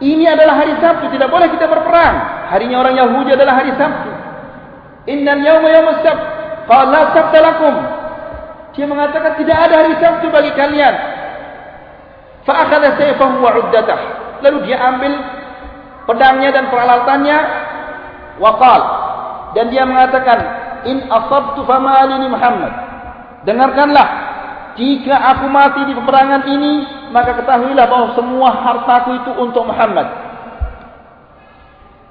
ini adalah hari Sabtu, tidak boleh kita berperang. Harinya orang Yahudi adalah hari Sabtu. Innal yawma yawm as-sabt. Qala la sabta lakum. Dia mengatakan tidak ada hari Sabtu bagi kalian. Fa akhadha sayfahu wa 'uddatah. Lalu dia ambil pedangnya dan peralatannya. Waqal dan dia mengatakan in asabtu famalini Muhammad. Dengarkanlah. Jika aku mati di peperangan ini maka ketahuilah bahwa semua hartaku itu untuk Muhammad.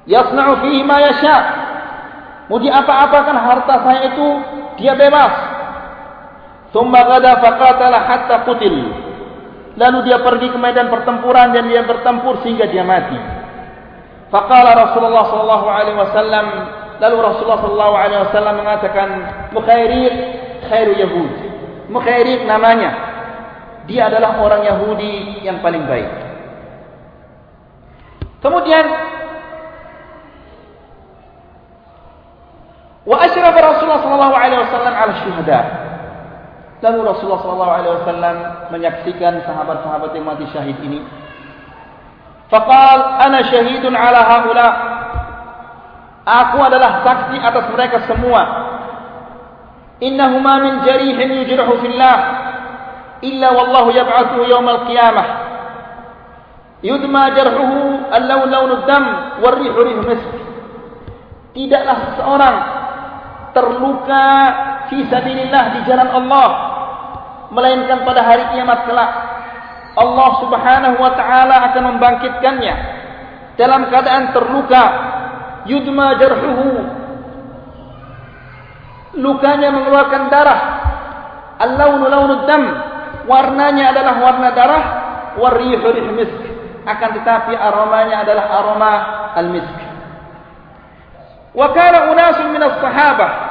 Yasna'u fihi ma yasha. Mau diapa-apakan harta saya itu dia bebas thumma ghada faqatala hatta qutil. Lalu dia pergi ke medan pertempuran dan dia bertempur sehingga dia mati. Faqala Rasulullah sallallahu alaihi wasallam lalu Rasulullah sallallahu alaihi wasallam mengatakan Mukhairiq khairu Yahud. Mukhairiq namanya. Dia adalah orang Yahudi yang paling baik. Kemudian wa asyraf Rasulullah sallallahu alaihi wasallam ala syuhada lalu Rasulullah wasallam menyaksikan sahabat-sahabat yang mati syahid ini faqal ana syahidun ala haula Aku adalah saksi atas mereka semua. Innahuma min jarihin yujrahu fillah illa wallahu yab'athu yawm al-qiyamah. Yudma jarhuhu al-lawn lawn ad-dam war-rihu rih misk. Tidaklah seorang terluka fi sabilillah di jalan Allah melainkan pada hari kiamat kelak Allah Subhanahu wa taala akan membangkitkannya. Dalam keadaan terluka yudma jarhuhu lukanya mengeluarkan darah. Al-launu launu dam warnanya adalah warna darah. Warihu rih misk akan tetapi aromanya adalah aroma al-misk. Wa kana unas min as-sahabah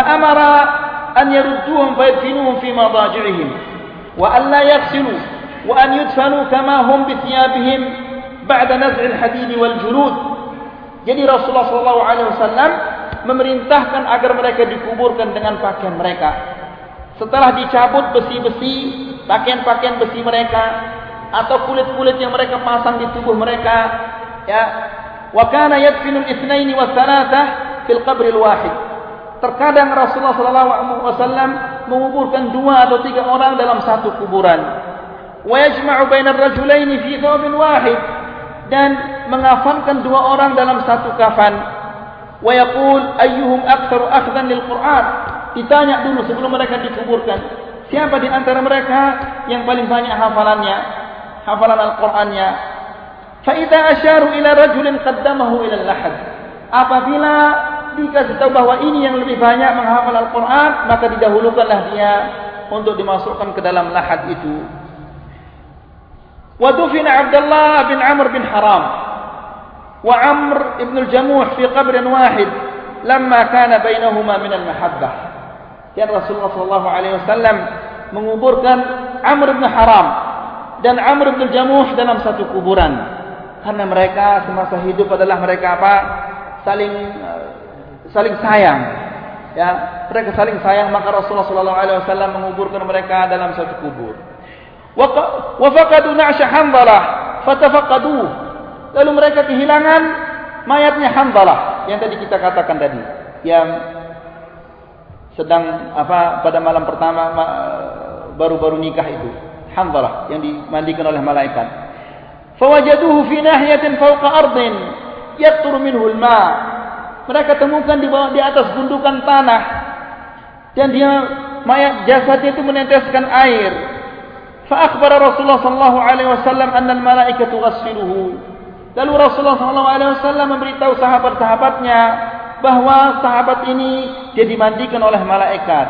amara an yarudduhum fa yadfinuhum fi madaji'ihim wa an la yaghsilu wa an yudfanu kama hum bi thiyabihim ba'da naz'il hadid wal julud. Jadi Rasulullah sallallahu alaihi wasallam memerintahkan agar mereka dikuburkan dengan pakaian mereka. Setelah dicabut besi-besi, pakaian-pakaian besi mereka atau kulit-kulit yang mereka pasang di tubuh mereka, ya. Yadfinu al-ithnain wa thalatha fil qabr al-wahid. Terkadang Rasulullah sallallahu menguburkan dua atau tiga orang dalam satu kuburan. Wa yajma'u bainar rajulaini fi thawbin wahid. Dan mengafankan dua orang dalam satu kafan. Wa yaqul ayyuhum aktsaru akhdan lil Qur'an? Ditanya dulu sebelum mereka dikuburkan siapa di antara mereka yang paling banyak hafalannya? Hafalan Al-Qur'annya Faida asharu ila rajulin qaddamahu ila al-lahad. Apabila dikasih tahu bahwa ini yang lebih banyak menghafal Al-Qur'an, maka didahulukanlah dia untuk dimasukkan ke dalam lahad itu. Wadufina Abdullah bin Amr bin Haram wa Amr ibn al-Jamuh fi qabr wahid Lama kana bainahuma min al-mahabbah. Dan Rasulullah sallallahu alaihi wasallam menguburkan Amr bin Haram dan Amr bin al-Jamuh dalam satu kuburan karena mereka semasa hidup adalah mereka apa saling saling sayang Ya, mereka saling sayang maka Rasulullah sallallahu alaihi wasallam menguburkan mereka dalam satu kubur. Wa faqadu na'sha Hanzalah fatafaqadu. Lalu mereka kehilangan mayatnya Hanzalah yang tadi kita katakan tadi yang sedang apa pada malam pertama baru-baru nikah itu Hanzalah yang dimandikan oleh malaikat. Fawajaduhu fi nahiyatin fawqa ardin yaqturu minhu al-ma' mereka temukan di bawah di atas gundukan tanah dan dia mayat jasadnya itu meneteskan air. Fa akhbara Rasulullah sallallahu alaihi wasallam anna al-malaikatu ghassiluhu. Lalu Rasulullah sallallahu alaihi wasallam memberitahu sahabat-sahabatnya bahwa sahabat ini dia dimandikan oleh malaikat.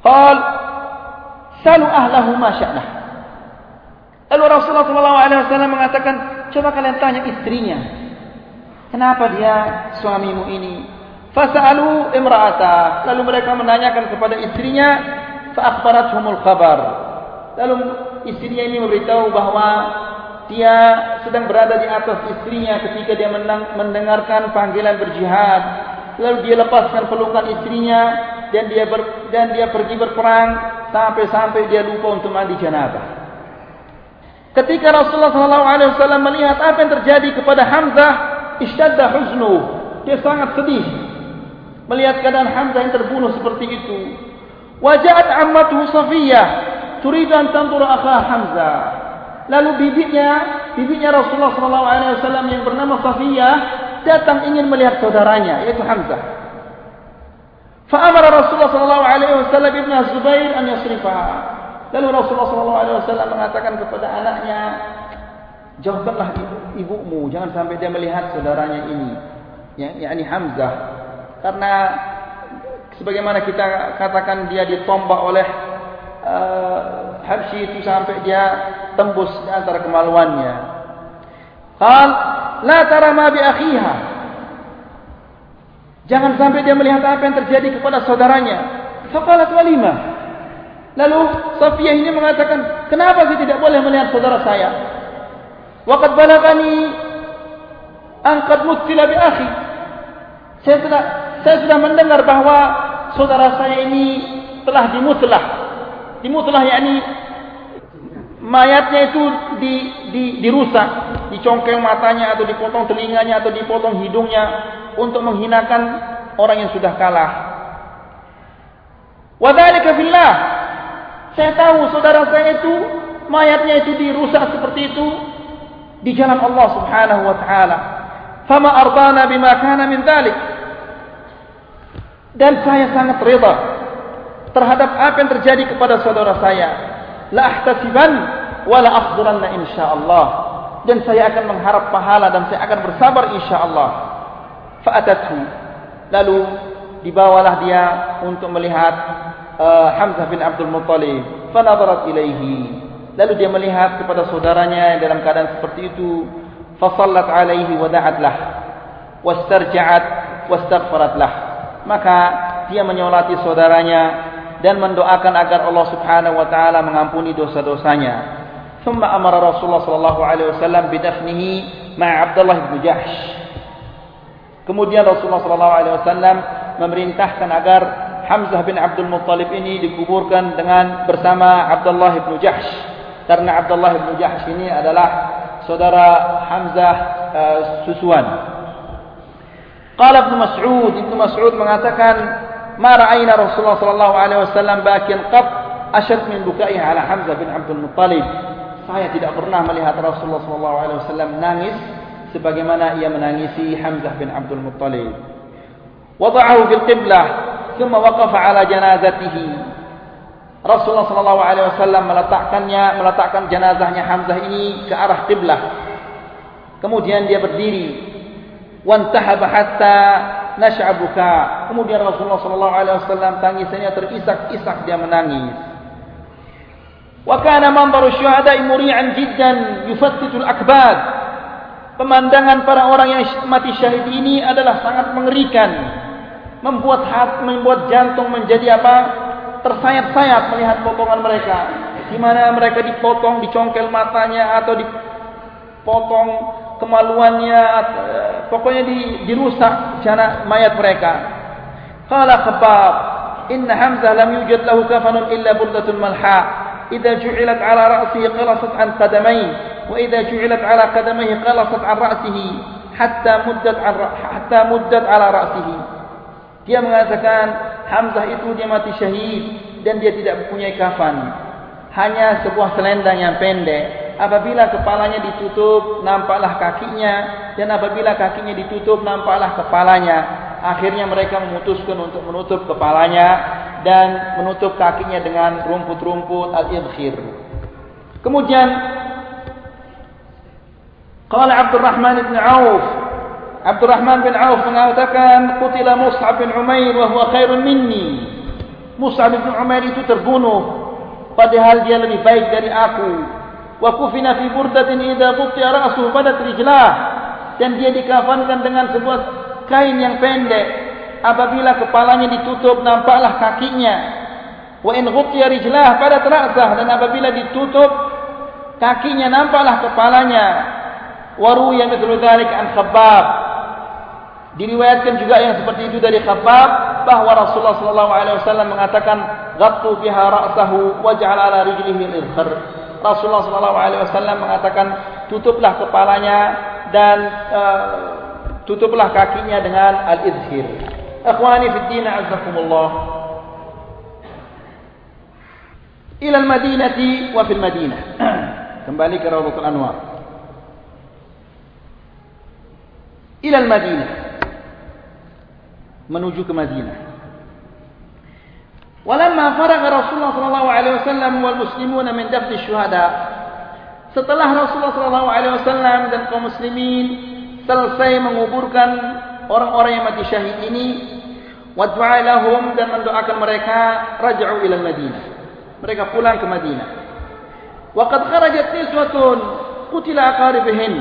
Qal salu ahlahu ma sya'nah. Lalu Rasulullah wasallam mengatakan, coba kalian tanya istrinya. Kenapa dia suamimu ini? Fasalu imra'ata. Lalu mereka menanyakan kepada istrinya, fa akhbarathumul khabar. Lalu istrinya ini memberitahu bahawa dia sedang berada di atas istrinya ketika dia mendengarkan panggilan berjihad. Lalu dia lepaskan pelukan istrinya dan dia ber, dan dia pergi berperang sampai-sampai dia lupa untuk mandi janabah. Ketika Rasulullah SAW melihat apa yang terjadi kepada Hamzah ishtadda huznu. Dia sangat sedih melihat keadaan Hamzah yang terbunuh seperti itu. Wajahat ammatu Safiyah turidu an tanzura akha Hamzah. Lalu bibitnya bibitnya Rasulullah wasallam yang bernama Safiyah datang ingin melihat saudaranya yaitu Hamzah. Fa amara Rasulullah wasallam ibnu Zubair an yasrifaha lalu Rasulullah wasallam mengatakan kepada anaknya jauhkanlah ibumu jangan sampai dia melihat saudaranya ini. Ya yakni Hamzah. Karena sebagaimana kita katakan dia ditombak oleh uh, Habsyi itu sampai dia tembus di antara kemaluannya. Qal la tara ma bi akhiha. Jangan sampai dia melihat apa yang terjadi kepada saudaranya. Faqalat walima lalu Safiyah ini mengatakan kenapa sih tidak boleh melihat saudara saya Waqad balagani angkat mutila bi akhi. Saya sudah saya sudah mendengar bahawa saudara saya ini telah dimutlah. Dimutlah yakni mayatnya itu di, di, dirusak, dicongkel matanya atau dipotong telinganya atau dipotong hidungnya untuk menghinakan orang yang sudah kalah. Wadhalika fillah. Saya tahu saudara saya itu mayatnya itu dirusak seperti itu di jalan Allah Subhanahu wa taala. Fama ardana bima kana min dzalik. Dan saya sangat reda terhadap apa yang terjadi kepada saudara saya. La ahtasiban wa la afdhalanna insyaallah. Dan saya akan mengharap pahala dan saya akan bersabar insyaallah. Fa'atathu. Lalu dibawalah dia untuk melihat uh, Hamzah bin Abdul Muttalib. Fa nadarat ilaihi. Lalu dia melihat kepada saudaranya dalam keadaan seperti itu. Fasallat alaihi wa da'at lah. Wastarja'at wastaghfarat lah. Maka dia menyolati saudaranya dan mendoakan agar Allah Subhanahu wa taala mengampuni dosa-dosanya. Thumma amara Rasulullah sallallahu alaihi wasallam bidafnihi ma'a Abdullah bin Jahsh. Kemudian Rasulullah sallallahu alaihi wasallam memerintahkan agar Hamzah bin Abdul Muttalib ini dikuburkan dengan bersama Abdullah bin Jahsh karena Abdullah bin Jahsh ini adalah saudara Hamzah uh, susuan. Qala Ibnu Mas'ud, Ibnu Mas'ud mengatakan, "Ma ra'ayna Rasulullah sallallahu alaihi wasallam bakian qat ashad min bukai ala Hamzah bin Abdul Muttalib." Saya tidak pernah melihat Rasulullah sallallahu alaihi wasallam nangis sebagaimana ia menangisi Hamzah bin Abdul Muttalib. Wada'ahu bil qiblah, thumma waqafa ala janazatihi. Rasulullah sallallahu alaihi wasallam meletakkannya meletakkan jenazahnya Hamzah ini ke arah kiblah. Kemudian dia berdiri. Wantahaba hatta nash'abuka. Kemudian Rasulullah sallallahu alaihi wasallam tangisannya terisak-isak dia menangis. Wa kana manzaru syuhada'i muri'an jiddan yufattitu. Pemandangan para orang yang mati syahid ini adalah sangat mengerikan. Membuat hati, membuat jantung menjadi apa? tersayat-sayat melihat potongan mereka. Di mana mereka dipotong, dicongkel matanya atau dipotong kemaluannya, pokoknya di, dirusak jana mayat mereka. Qala Khabbab, "Inna Hamzah lam yujad lahu kafanun illa burdatun malha. Idza ju'ilat 'ala ra'sihi qalasat 'an qadamayhi, wa idza ju'ilat 'ala qadamayhi qalasat 'an ra'sihi, hatta muddat 'ala ra'sihi." Dia mengatakan Hamzah itu dia mati syahid dan dia tidak mempunyai kafan. Hanya sebuah selendang yang pendek. Apabila kepalanya ditutup, nampaklah kakinya. Dan apabila kakinya ditutup, nampaklah kepalanya. Akhirnya mereka memutuskan untuk menutup kepalanya dan menutup kakinya dengan rumput-rumput al-idkhir. Kemudian, Qala Abdurrahman bin Auf Abdurrahman bin Auf mengatakan Qutila Mus'ab bin Umair wa huwa khairun minni. Mus'ab bin Umair itu terbunuh Padahal dia lebih baik dari aku. Wa kufina fi burdatin idha bukti ra'asuh pada rijlah. Dan dia dikafankan dengan sebuah kain yang pendek. Apabila kepalanya ditutup nampaklah kakinya. Wa in ghubti rijlah pada terasah Dan apabila ditutup kakinya nampaklah kepalanya. Waru yang betul dalik an khabab Diriwayatkan juga yang seperti itu dari Khabbab bahwa Rasulullah sallallahu alaihi wasallam mengatakan ghattu biha ra'sahu waj'al ala rijlihi al-idkhar. Rasulullah sallallahu alaihi wasallam mengatakan tutuplah kepalanya dan uh, tutuplah kakinya dengan al-idkhir. Akhwani fi din azzakumullah. Ila al-Madinati wa fil Madinah. Kembali ke Raudhatul Anwar. Ila al-Madinah menuju ke Madinah. Walamma faragha Rasulullah sallallahu alaihi wasallam wal muslimun min dafn syuhada. Setelah Rasulullah sallallahu alaihi wasallam dan kaum muslimin selesai menguburkan orang-orang yang mati syahid ini, wa du'a lahum dan mendoakan mereka raja'u ila Madinah. Mereka pulang ke Madinah. Wa qad kharajat niswatun qutila aqaribihin.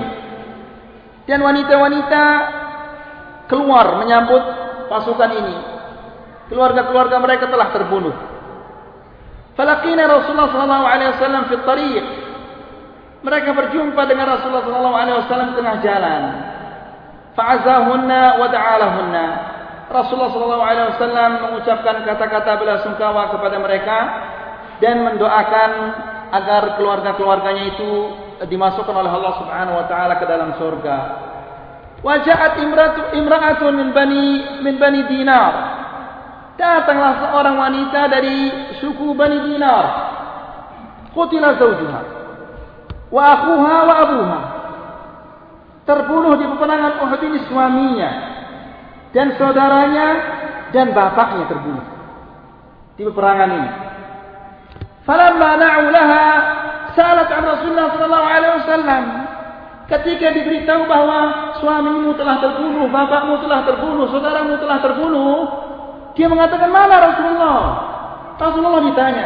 Dan wanita-wanita keluar menyambut pasukan ini. Keluarga-keluarga mereka telah terbunuh. Falaqina Rasulullah sallallahu alaihi wasallam fi tariq. Mereka berjumpa dengan Rasulullah sallallahu alaihi wasallam tengah jalan. Fa'azahunna wa da'alahunna. Rasulullah sallallahu alaihi wasallam mengucapkan kata-kata belasungkawa kepada mereka dan mendoakan agar keluarga-keluarganya itu dimasukkan oleh Allah Subhanahu wa taala ke dalam surga. Wajahat imra'atun min bani min bani dinar. Datanglah seorang wanita dari suku bani dinar. Qutila zawjuha. Wa akhuha wa abuha. Terbunuh di peperangan Uhud ini suaminya. Dan saudaranya dan bapaknya terbunuh. Di peperangan ini. Falamma na'u laha salat an Rasulullah sallallahu alaihi wasallam Ketika diberitahu bahawa suamimu telah terbunuh, bapakmu telah terbunuh, saudaramu telah terbunuh, dia mengatakan, mana Rasulullah? Rasulullah ditanya.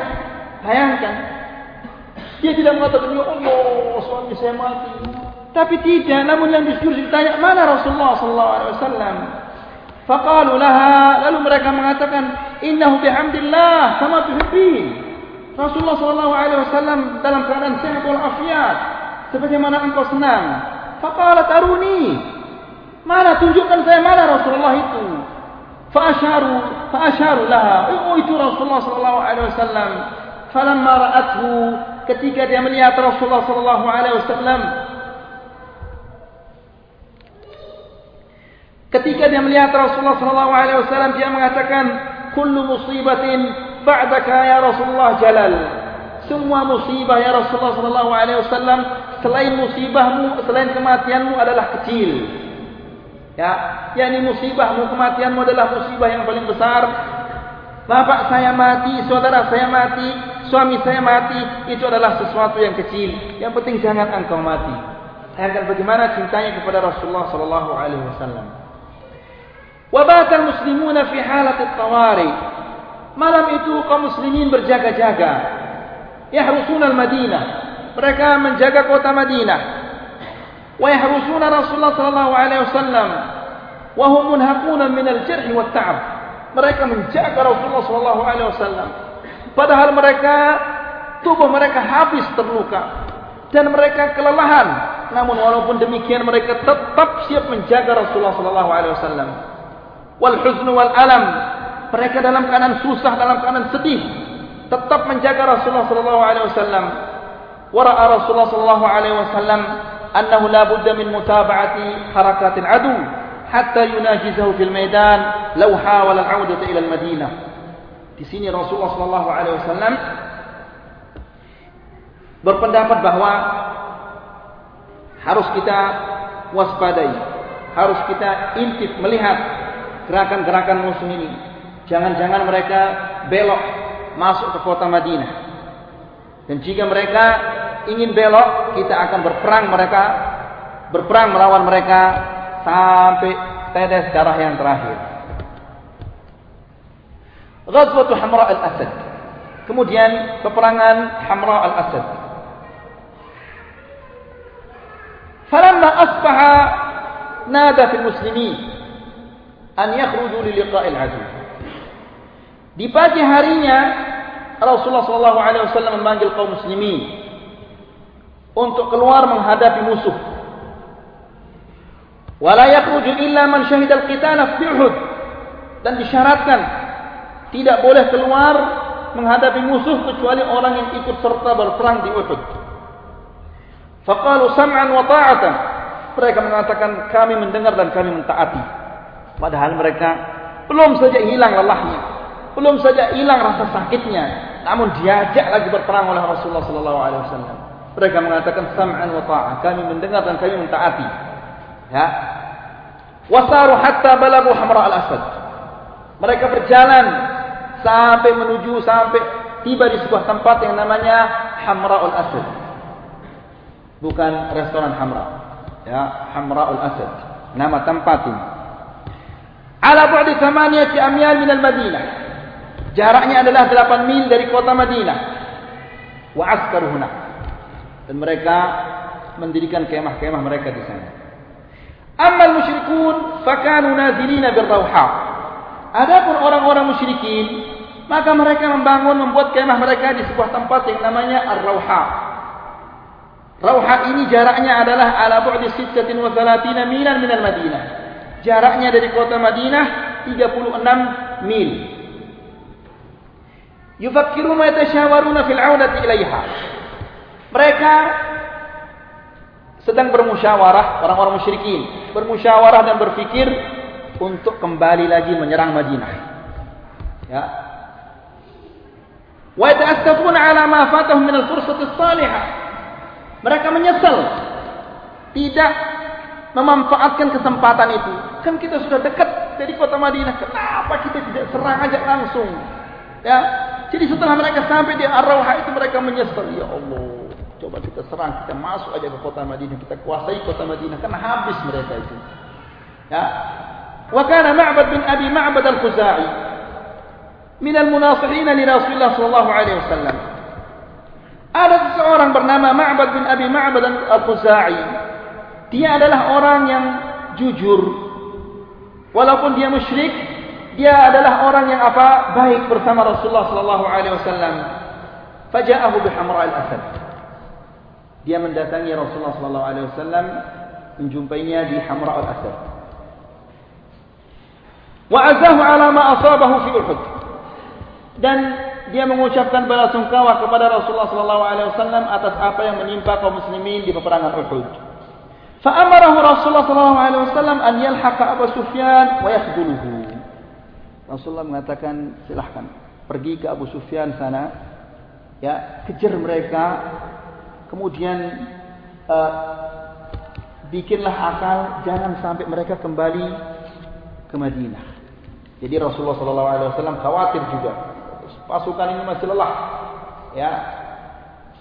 Bayangkan. Dia tidak mengatakan, Ya Allah, suami saya mati. Tapi tidak, namun yang disuruh ditanya, mana Rasulullah SAW? Faqalu laha, lalu mereka mengatakan, Innahu bihamdillah, sama tuhibbin. Rasulullah SAW dalam keadaan sehat walafiat sebagaimana engkau senang. Faqalat aruni. Mana tunjukkan saya mana Rasulullah itu? Fa'asharu fa'asharu laha. Oh itu Rasulullah sallallahu alaihi wasallam. Falamma ra'athu ketika dia melihat Rasulullah sallallahu alaihi wasallam Ketika dia melihat Rasulullah sallallahu alaihi wasallam dia mengatakan kullu musibatin ba'daka ya Rasulullah jalal. Semua musibah ya Rasulullah sallallahu alaihi wasallam selain musibahmu, selain kematianmu adalah kecil. Ya, yakni musibahmu, kematianmu adalah musibah yang paling besar. Bapak saya mati, saudara saya mati, suami saya mati, itu adalah sesuatu yang kecil. Yang penting jangan engkau mati. Akan bagaimana cintanya kepada Rasulullah sallallahu alaihi wasallam. Wabatal muslimuna fi halat tawari. Malam itu kaum muslimin berjaga-jaga. Yahrusun al-Madinah mereka menjaga kota Madinah. Wa yahrusuna Rasulullah sallallahu alaihi wasallam. Wa hum munhaquna min al-jarh wa ta'ab mereka menjaga Rasulullah sallallahu alaihi wasallam. Padahal mereka tubuh mereka habis terluka. Dan mereka kelelahan. Namun walaupun demikian mereka tetap siap menjaga Rasulullah sallallahu alaihi wasallam. Wal huzn wal alam. Mereka dalam keadaan susah, dalam keadaan sedih, tetap menjaga Rasulullah sallallahu alaihi wasallam. Wa ra'a Rasulullah sallallahu alaihi wasallam annahu la budda min mutaba'ati harakat al-adu hatta yunajizahu fil maidan law hawala al-'audata ila al-Madinah. Di sini Rasulullah sallallahu alaihi wasallam berpendapat bahawa harus kita waspadai, harus kita intip melihat gerakan-gerakan musuh ini. Jangan-jangan mereka belok masuk ke kota Madinah. Dan jika mereka ingin belok, kita akan berperang mereka, berperang melawan mereka sampai tetes darah yang terakhir. Ghazwatu Hamra al-Asad. Kemudian peperangan Hamra al-Asad. Falamma asbaha nada fil muslimin an yakhruju li liqa'il adu. Di pagi harinya Rasulullah sallallahu alaihi wasallam memanggil kaum muslimin untuk keluar menghadapi musuh. Wala yakhruju illa man syahida al-qital fi Uhud. Dan disyaratkan tidak boleh keluar menghadapi musuh kecuali orang yang ikut serta berperang di Uhud. Faqalu sam'an wa ta'atan. Mereka mengatakan kami mendengar dan kami mentaati. Padahal mereka belum saja hilang lelahnya. Belum saja hilang rasa sakitnya. Namun diajak lagi berperang oleh Rasulullah sallallahu alaihi wasallam. Mereka mengatakan sam'an wa ta'atan. Kami mendengar dan kami mentaati. Ya. Wasaru hatta balagu Hamra al-Asad. Mereka berjalan sampai menuju sampai tiba di sebuah tempat yang namanya Hamra al-Asad bukan restoran Hamra. Ya, Hamra al-Asad. Nama tempat ini. Ala bu'di thamaniyati amyal min al-Madinah. Jaraknya adalah 8 mil dari kota Madinah. Wa askaru huna. Dan mereka mendirikan kemah-kemah mereka di sana. Amma al-musyrikun fakanu nazilina bil rawha. Adapun orang-orang musyrikin, maka mereka membangun membuat kemah mereka di sebuah tempat yang namanya Ar-Rawha. Rauha ini jaraknya adalah ala bu'di sittatin wa thalathina milan minal Madinah. Jaraknya dari kota Madinah 36 mil. Yufakkiruna yatashawaruna fil 'audati ilaiha. Mereka sedang bermusyawarah orang-orang musyrikin, bermusyawarah dan berfikir untuk kembali lagi menyerang Madinah. Ya. Wa yata'assafuna 'ala ma fatahum min al-fursati as-salihah. Mereka menyesal tidak memanfaatkan kesempatan itu. Kan kita sudah dekat dari kota Madinah. Kenapa kita tidak serang aja langsung? Ya. Jadi setelah mereka sampai di Ar-Rawha itu mereka menyesal. Ya Allah, coba kita serang, kita masuk aja ke kota Madinah, kita kuasai kota Madinah. Kan habis mereka itu. Ya. Wa kana Ma'bad bin Abi Ma'bad al-Khuzai min al-munasihin li Rasulullah sallallahu alaihi wasallam. Ada seseorang bernama Ma'bad bin Abi Ma'bad al-Khuzai. Dia adalah orang yang jujur. Walaupun dia musyrik, dia adalah orang yang apa? Baik bersama Rasulullah sallallahu alaihi wasallam. Faja'ahu bi Hamra al-Asad. Dia mendatangi Rasulullah sallallahu alaihi wasallam menjumpainya di Hamra al-Asad. Wa azahu ala ma asabahu fi Uhud. Dan dia mengucapkan bala sungkawa kepada Rasulullah sallallahu alaihi wasallam atas apa yang menimpa kaum muslimin di peperangan Uhud. Fa amarahu Rasulullah sallallahu alaihi wasallam an yalhaqa Abu Sufyan wa yakhduluhu. Rasulullah mengatakan silahkan pergi ke Abu Sufyan sana ya kejar mereka kemudian uh, bikinlah akal jangan sampai mereka kembali ke Madinah. Jadi Rasulullah sallallahu alaihi wasallam khawatir juga pasukan ini masih lelah. Ya.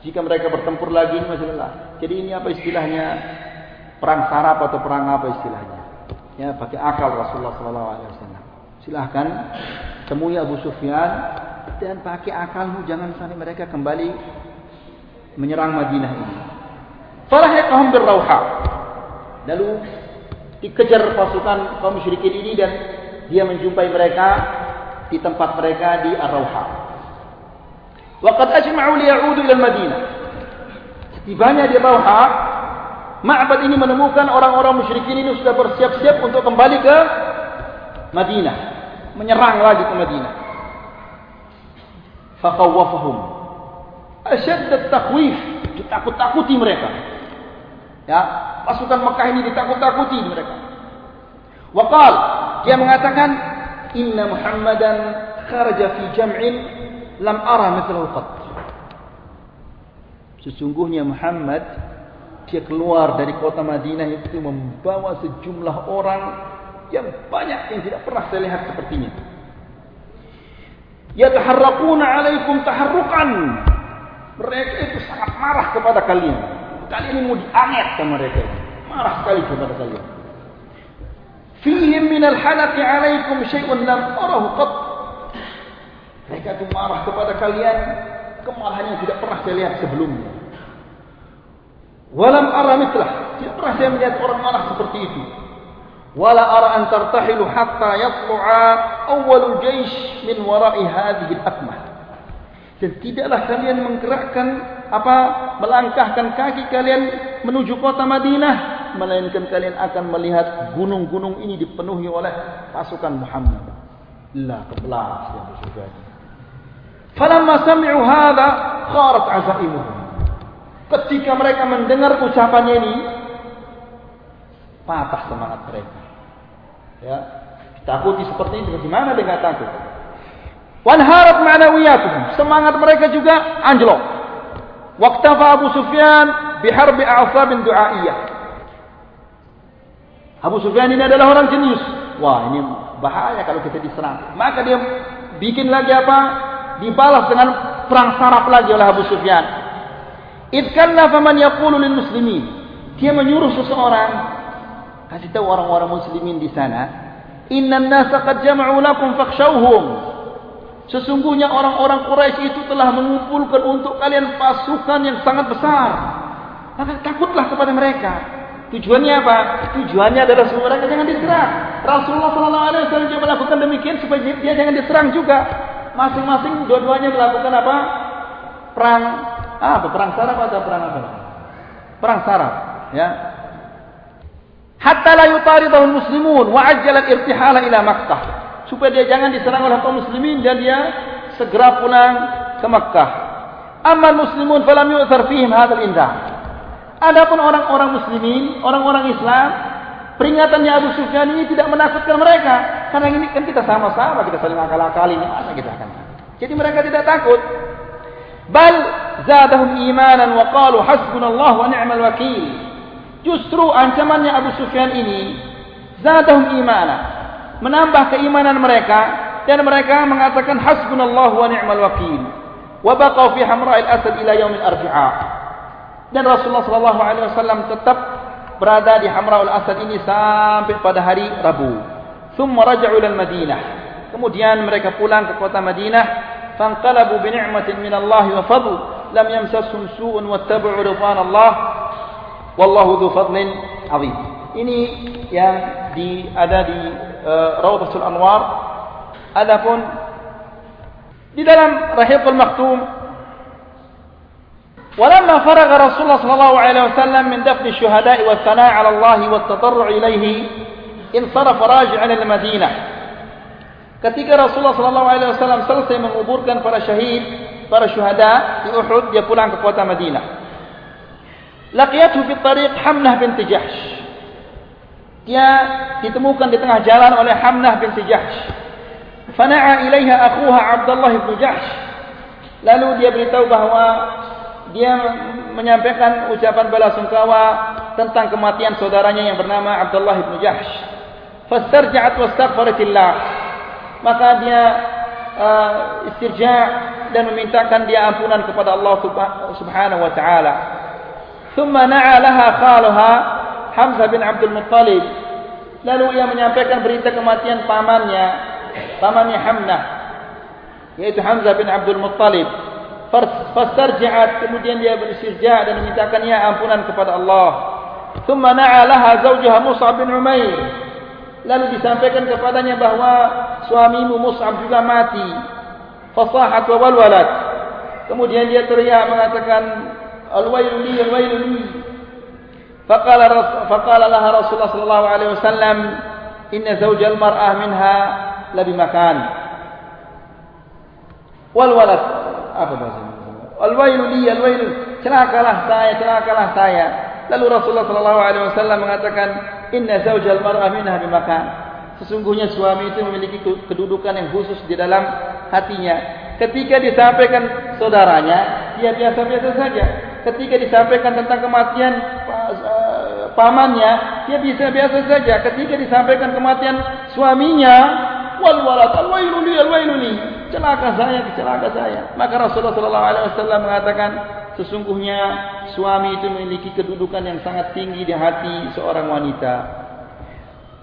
Jika mereka bertempur lagi ini masih lelah. Jadi ini apa istilahnya? Perang sarap atau perang apa istilahnya? Ya, pakai akal Rasulullah sallallahu alaihi wasallam. Silahkan temui Abu Sufyan dan pakai akalmu jangan sampai mereka kembali menyerang Madinah ini. Farahiqahum birrauha. Lalu dikejar pasukan kaum musyrikin ini dan dia menjumpai mereka di tempat mereka di Ar-Rawha. Waqad ajma'u liya'udu ila Madinah. Tibanya di Ar-Rawha, Ma'bad ini menemukan orang-orang musyrikin ini sudah bersiap-siap untuk kembali ke Madinah.
Menyerang lagi ke Madinah. Faqawwafahum. Asyad at-takhwif, ditakut-takuti mereka. Ya, pasukan Mekah ini ditakut-takuti mereka. Waqal, dia mengatakan, "Inna Muhammadan kharaja fi jam'in lam ara mithlahu qat." Sesungguhnya Muhammad dia keluar dari kota Madinah itu membawa sejumlah orang yang banyak yang tidak pernah saya lihat sepertinya. Yataharraquna 'alaikum taharruqan. Mereka itu sangat marah kepada kalian. Kalian mau dianget sama mereka. Marah sekali kepada kalian. Fihim min al-halaqi 'alaikum syai'un lam arahu qat. Mereka itu marah kepada kalian kemarahan yang tidak pernah saya lihat sebelumnya. Walam ara mitlah. Tidak pernah saya melihat orang marah seperti itu. Wala ara an tartahilu hatta yatlu'a awwalul jaysh min wara'i hadhihi al-akmah. Dan tidaklah kalian menggerakkan apa melangkahkan kaki kalian menuju kota Madinah melainkan kalian akan melihat gunung-gunung ini dipenuhi oleh pasukan Muhammad. La kebelas yang bersyukur. Falamma sami'u hadha kharat azaimuhum. Ketika mereka mendengar ucapannya ini, patah semangat mereka. Ya, takuti seperti ini bagaimana dengan takut? Wan harap ma'nawiyatuhum. Semangat mereka juga anjlok. Waqtafa Abu Sufyan biharbi a'sabin du'aiyah. Abu Sufyan ini adalah orang jenius. Wah, ini bahaya kalau kita diserang. Maka dia bikin lagi apa? Dibalas dengan perang sarap lagi oleh Abu Sufyan. Idkanna faman yaqulu lil muslimin. Dia menyuruh seseorang kasih tahu orang-orang muslimin di sana, "Innan nasa qad jama'u lakum fakhshawhum." Sesungguhnya orang-orang Quraisy itu telah mengumpulkan untuk kalian pasukan yang sangat besar. Maka takutlah kepada mereka. Tujuannya apa? Tujuannya adalah supaya mereka jangan diserang. Rasulullah sallallahu alaihi wasallam juga melakukan demikian supaya dia jangan diserang juga. Masing-masing dua-duanya melakukan apa? Perang Ah, perang saraf atau perang apa? Perang saraf, ya. Hatta la yutaridahu muslimun wa ajjala al-irtihala ila Makkah. Supaya dia jangan diserang oleh kaum muslimin dan dia segera pulang ke Makkah. Amma muslimun falam yu'thar fihim hadzal indah. Adapun orang-orang muslimin, orang-orang Islam, peringatannya Abu Sufyan ini tidak menakutkan mereka. Karena ini kan kita sama-sama, kita saling akal-akali, masa kita akan. Jadi mereka tidak takut. Bal zadahum imanan wa qalu hasbunallahu wa ni'mal wakil. Justru ancamannya Abu Sufyan ini zadahum imanan, menambah keimanan mereka dan mereka mengatakan hasbunallahu wa ni'mal wakil. Wa baqaw fi hamra'il asad ila yaumil arbi'a. Dan Rasulullah sallallahu alaihi wasallam tetap berada di Hamra'ul Asad ini sampai pada hari Rabu. Thumma raja'u ila Madinah. Kemudian mereka pulang ke kota Madinah, fanqalabu bi ni'matin min Allah wa fadl lam yamsasum su'un wattabu'u ridwan Allah wallahu dzu fadlin 'azim. Ini yang di ada di uh, Rawdatul Anwar. Adapun di dalam Rahiqul Maktum ولما فرغ رسول الله صلى الله عليه وسلم من دفن الشهداء والثناء على الله والتضرع إليه انصرف راجعا إلى المدينة Ketika Rasulullah sallallahu alaihi wasallam selesai menguburkan para syahid para syuhada di Uhud dia pulang ke kota Madinah. Laqiyathu fi tariq Hamnah binti Jahsh. Dia ditemukan di tengah jalan oleh Hamnah binti Jahsh. Fana'a ilaiha akhuha Abdullah bin Jahsh. Lalu dia beritahu bahawa dia menyampaikan ucapan belasungkawa tentang kematian saudaranya yang bernama Abdullah bin Jahsh. Fastarja'at wastaghfaratillah. Maka dia uh, istirja' dan memintakan dia ampunan kepada Allah Subhanahu wa taala. Thumma na'a laha khaluha Hamzah bin Abdul Muttalib. Lalu ia menyampaikan berita kematian pamannya, pamannya Hamnah, yaitu Hamzah bin Abdul Muttalib. Fastarja'at kemudian dia bersirja dan memintakan ia ampunan kepada Allah. Thumma na'a laha zawjaha Mus'ab bin Umair. Lalu disampaikan kepadanya bahawa suamimu Mus'ab juga mati fasahat wa walwalat. Kemudian dia teriak mengatakan al-wailu li al-wailu li. Faqala faqala laha Rasulullah sallallahu alaihi wasallam inna zawjal mar'ah minha lebih makan. Wal walad apa bahasa Al wailu li al wailu celakalah saya celakalah saya. Lalu Rasulullah sallallahu alaihi wasallam mengatakan inna zaujal mar'ah minha bimakan. Sesungguhnya suami itu memiliki kedudukan yang khusus di dalam hatinya. Ketika disampaikan saudaranya, dia biasa-biasa saja. Ketika disampaikan tentang kematian uh, pamannya, dia biasa-biasa saja. Ketika disampaikan kematian suaminya, wal walad alwailuli alwailuli, celaka saya, celaka saya. Maka Rasulullah sallallahu alaihi wasallam mengatakan, sesungguhnya suami itu memiliki kedudukan yang sangat tinggi di hati seorang wanita.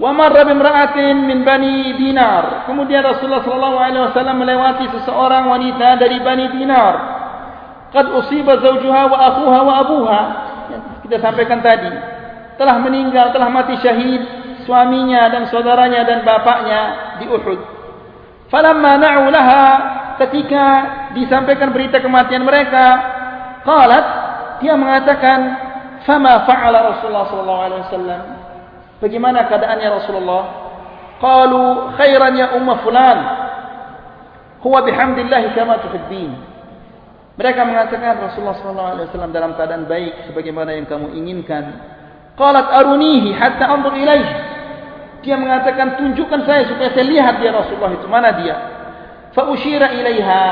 Wa marra bimra'atin min bani Dinar. Kemudian Rasulullah sallallahu alaihi wasallam melewati seseorang wanita dari Bani Dinar. Qad usiba zawjuha wa akhuha wa abuha. Yang kita sampaikan tadi, telah meninggal, telah mati syahid suaminya dan saudaranya dan bapaknya di Uhud. Falamma na'u laha ketika disampaikan berita kematian mereka, qalat dia mengatakan, "Fama fa'ala Rasulullah sallallahu alaihi wasallam?" Bagaimana keadaannya Rasulullah? Qalu khairan ya umma fulan. Huwa bihamdillah kama tuhibbin. Mereka mengatakan Rasulullah wasallam dalam keadaan baik sebagaimana yang kamu inginkan. Qalat arunihi hatta anzur ilaih. Dia mengatakan tunjukkan saya supaya saya lihat dia Rasulullah itu mana dia. Fa ushira ilaiha.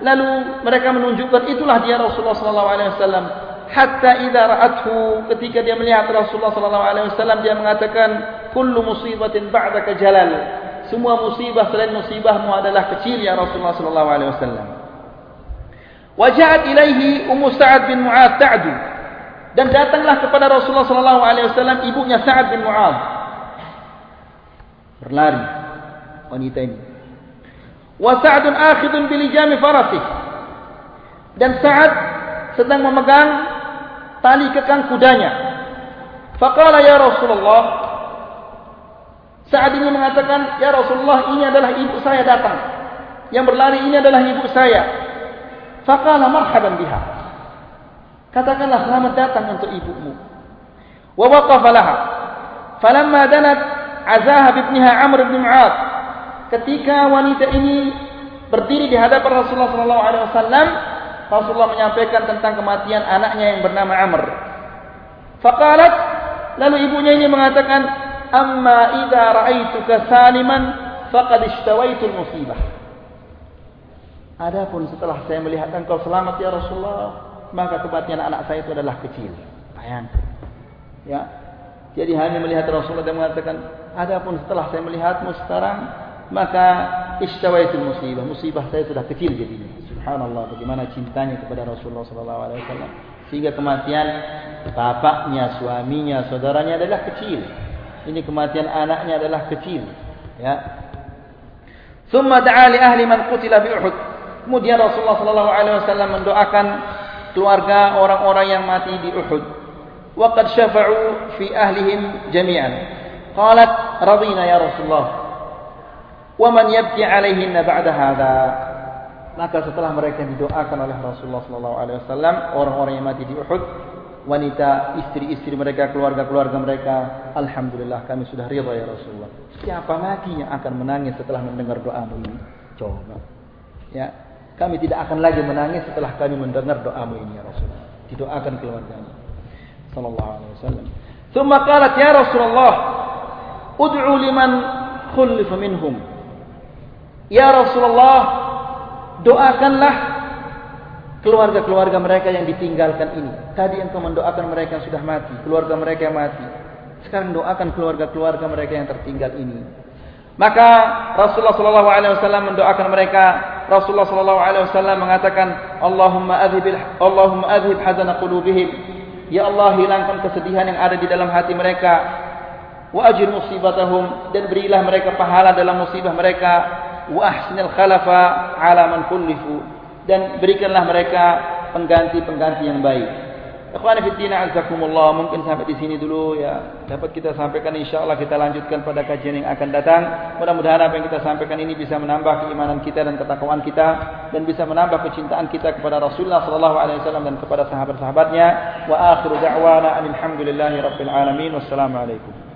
Lalu mereka menunjukkan itulah dia Rasulullah wasallam hatta idza ra'athu ketika dia melihat Rasulullah wasallam dia mengatakan kullu musibatin ba'daka jalal semua musibah selain musibahmu adalah kecil ya Rasulullah sallallahu waja'at ilaihi ummu sa'ad bin mu'adz ta'du dan datanglah kepada Rasulullah sallallahu alaihi wasallam ibunya Sa'ad bin Mu'adz berlari wanita ini wa Sa'dun akhidun bil jami farasih dan Sa'ad sedang memegang tali kekang kudanya. Faqala ya Rasulullah. Saat ini mengatakan, Ya Rasulullah, ini adalah ibu saya datang. Yang berlari ini adalah ibu saya. Faqala marhaban biha. Katakanlah selamat datang untuk ibumu. Wa waqafa laha. Falamma danat azaha bibniha Amr bin Mu'ad. Ketika wanita ini berdiri di hadapan Rasulullah sallallahu alaihi wasallam, Rasulullah menyampaikan tentang kematian anaknya yang bernama Amr. Faqalat lalu ibunya ini mengatakan amma idza ra'aituka saliman faqad ishtawaitu musibah. Adapun setelah saya melihat engkau selamat ya Rasulullah, maka kematian anak saya itu adalah kecil. Bayangkan. Ya. Jadi hanya melihat Rasulullah dan mengatakan, adapun setelah saya melihatmu sekarang, maka ishtawaitu musibah. Musibah saya sudah kecil jadinya. Subhanallah bagaimana cintanya kepada Rasulullah sallallahu alaihi wasallam sehingga kematian bapaknya, suaminya, saudaranya adalah kecil. Ini kematian anaknya adalah kecil, ya. Thumma da'a li ahli man qutila bi Uhud. Kemudian Rasulullah sallallahu alaihi wasallam mendoakan keluarga orang-orang yang mati di Uhud. Wa qad syafa'u fi ahlihim jami'an. Qalat radina ya Rasulullah. Wa man yabki 'alayhinna ba'da hadha? Maka setelah mereka didoakan oleh Rasulullah sallallahu alaihi wasallam, orang-orang yang mati di Uhud, wanita, istri-istri mereka, keluarga-keluarga mereka, alhamdulillah kami sudah ridha ya Rasulullah. Siapa lagi yang akan menangis setelah mendengar doamu ini? Coba. Ya, kami tidak akan lagi menangis setelah kami mendengar doamu ini ya Rasulullah. Didoakan keluarganya. Sallallahu alaihi wasallam. Thumma qalat ya Rasulullah, ud'u liman khulifa minhum. Ya Rasulullah, doakanlah keluarga-keluarga mereka yang ditinggalkan ini. Tadi yang kau mendoakan mereka yang sudah mati, keluarga mereka yang mati. Sekarang doakan keluarga-keluarga mereka yang tertinggal ini. Maka Rasulullah sallallahu alaihi wasallam mendoakan mereka Rasulullah sallallahu alaihi wasallam mengatakan, "Allahumma adhib Allahumma adhib hazana qulubihim." Ya Allah, hilangkan kesedihan yang ada di dalam hati mereka. Wa ajir musibatahum dan berilah mereka pahala dalam musibah mereka wa ahsinil khalafa ala man kullifu dan berikanlah mereka pengganti-pengganti yang baik. Ikhwan fillah azakumullah mungkin sampai di sini dulu ya dapat kita sampaikan insyaallah kita lanjutkan pada kajian yang akan datang. Mudah-mudahan apa yang kita sampaikan ini bisa menambah keimanan kita dan ketakwaan kita dan bisa menambah kecintaan kita kepada Rasulullah sallallahu alaihi wasallam dan kepada sahabat-sahabatnya. Wa akhiru da'wana alhamdulillahi rabbil alamin. Wassalamu alaikum.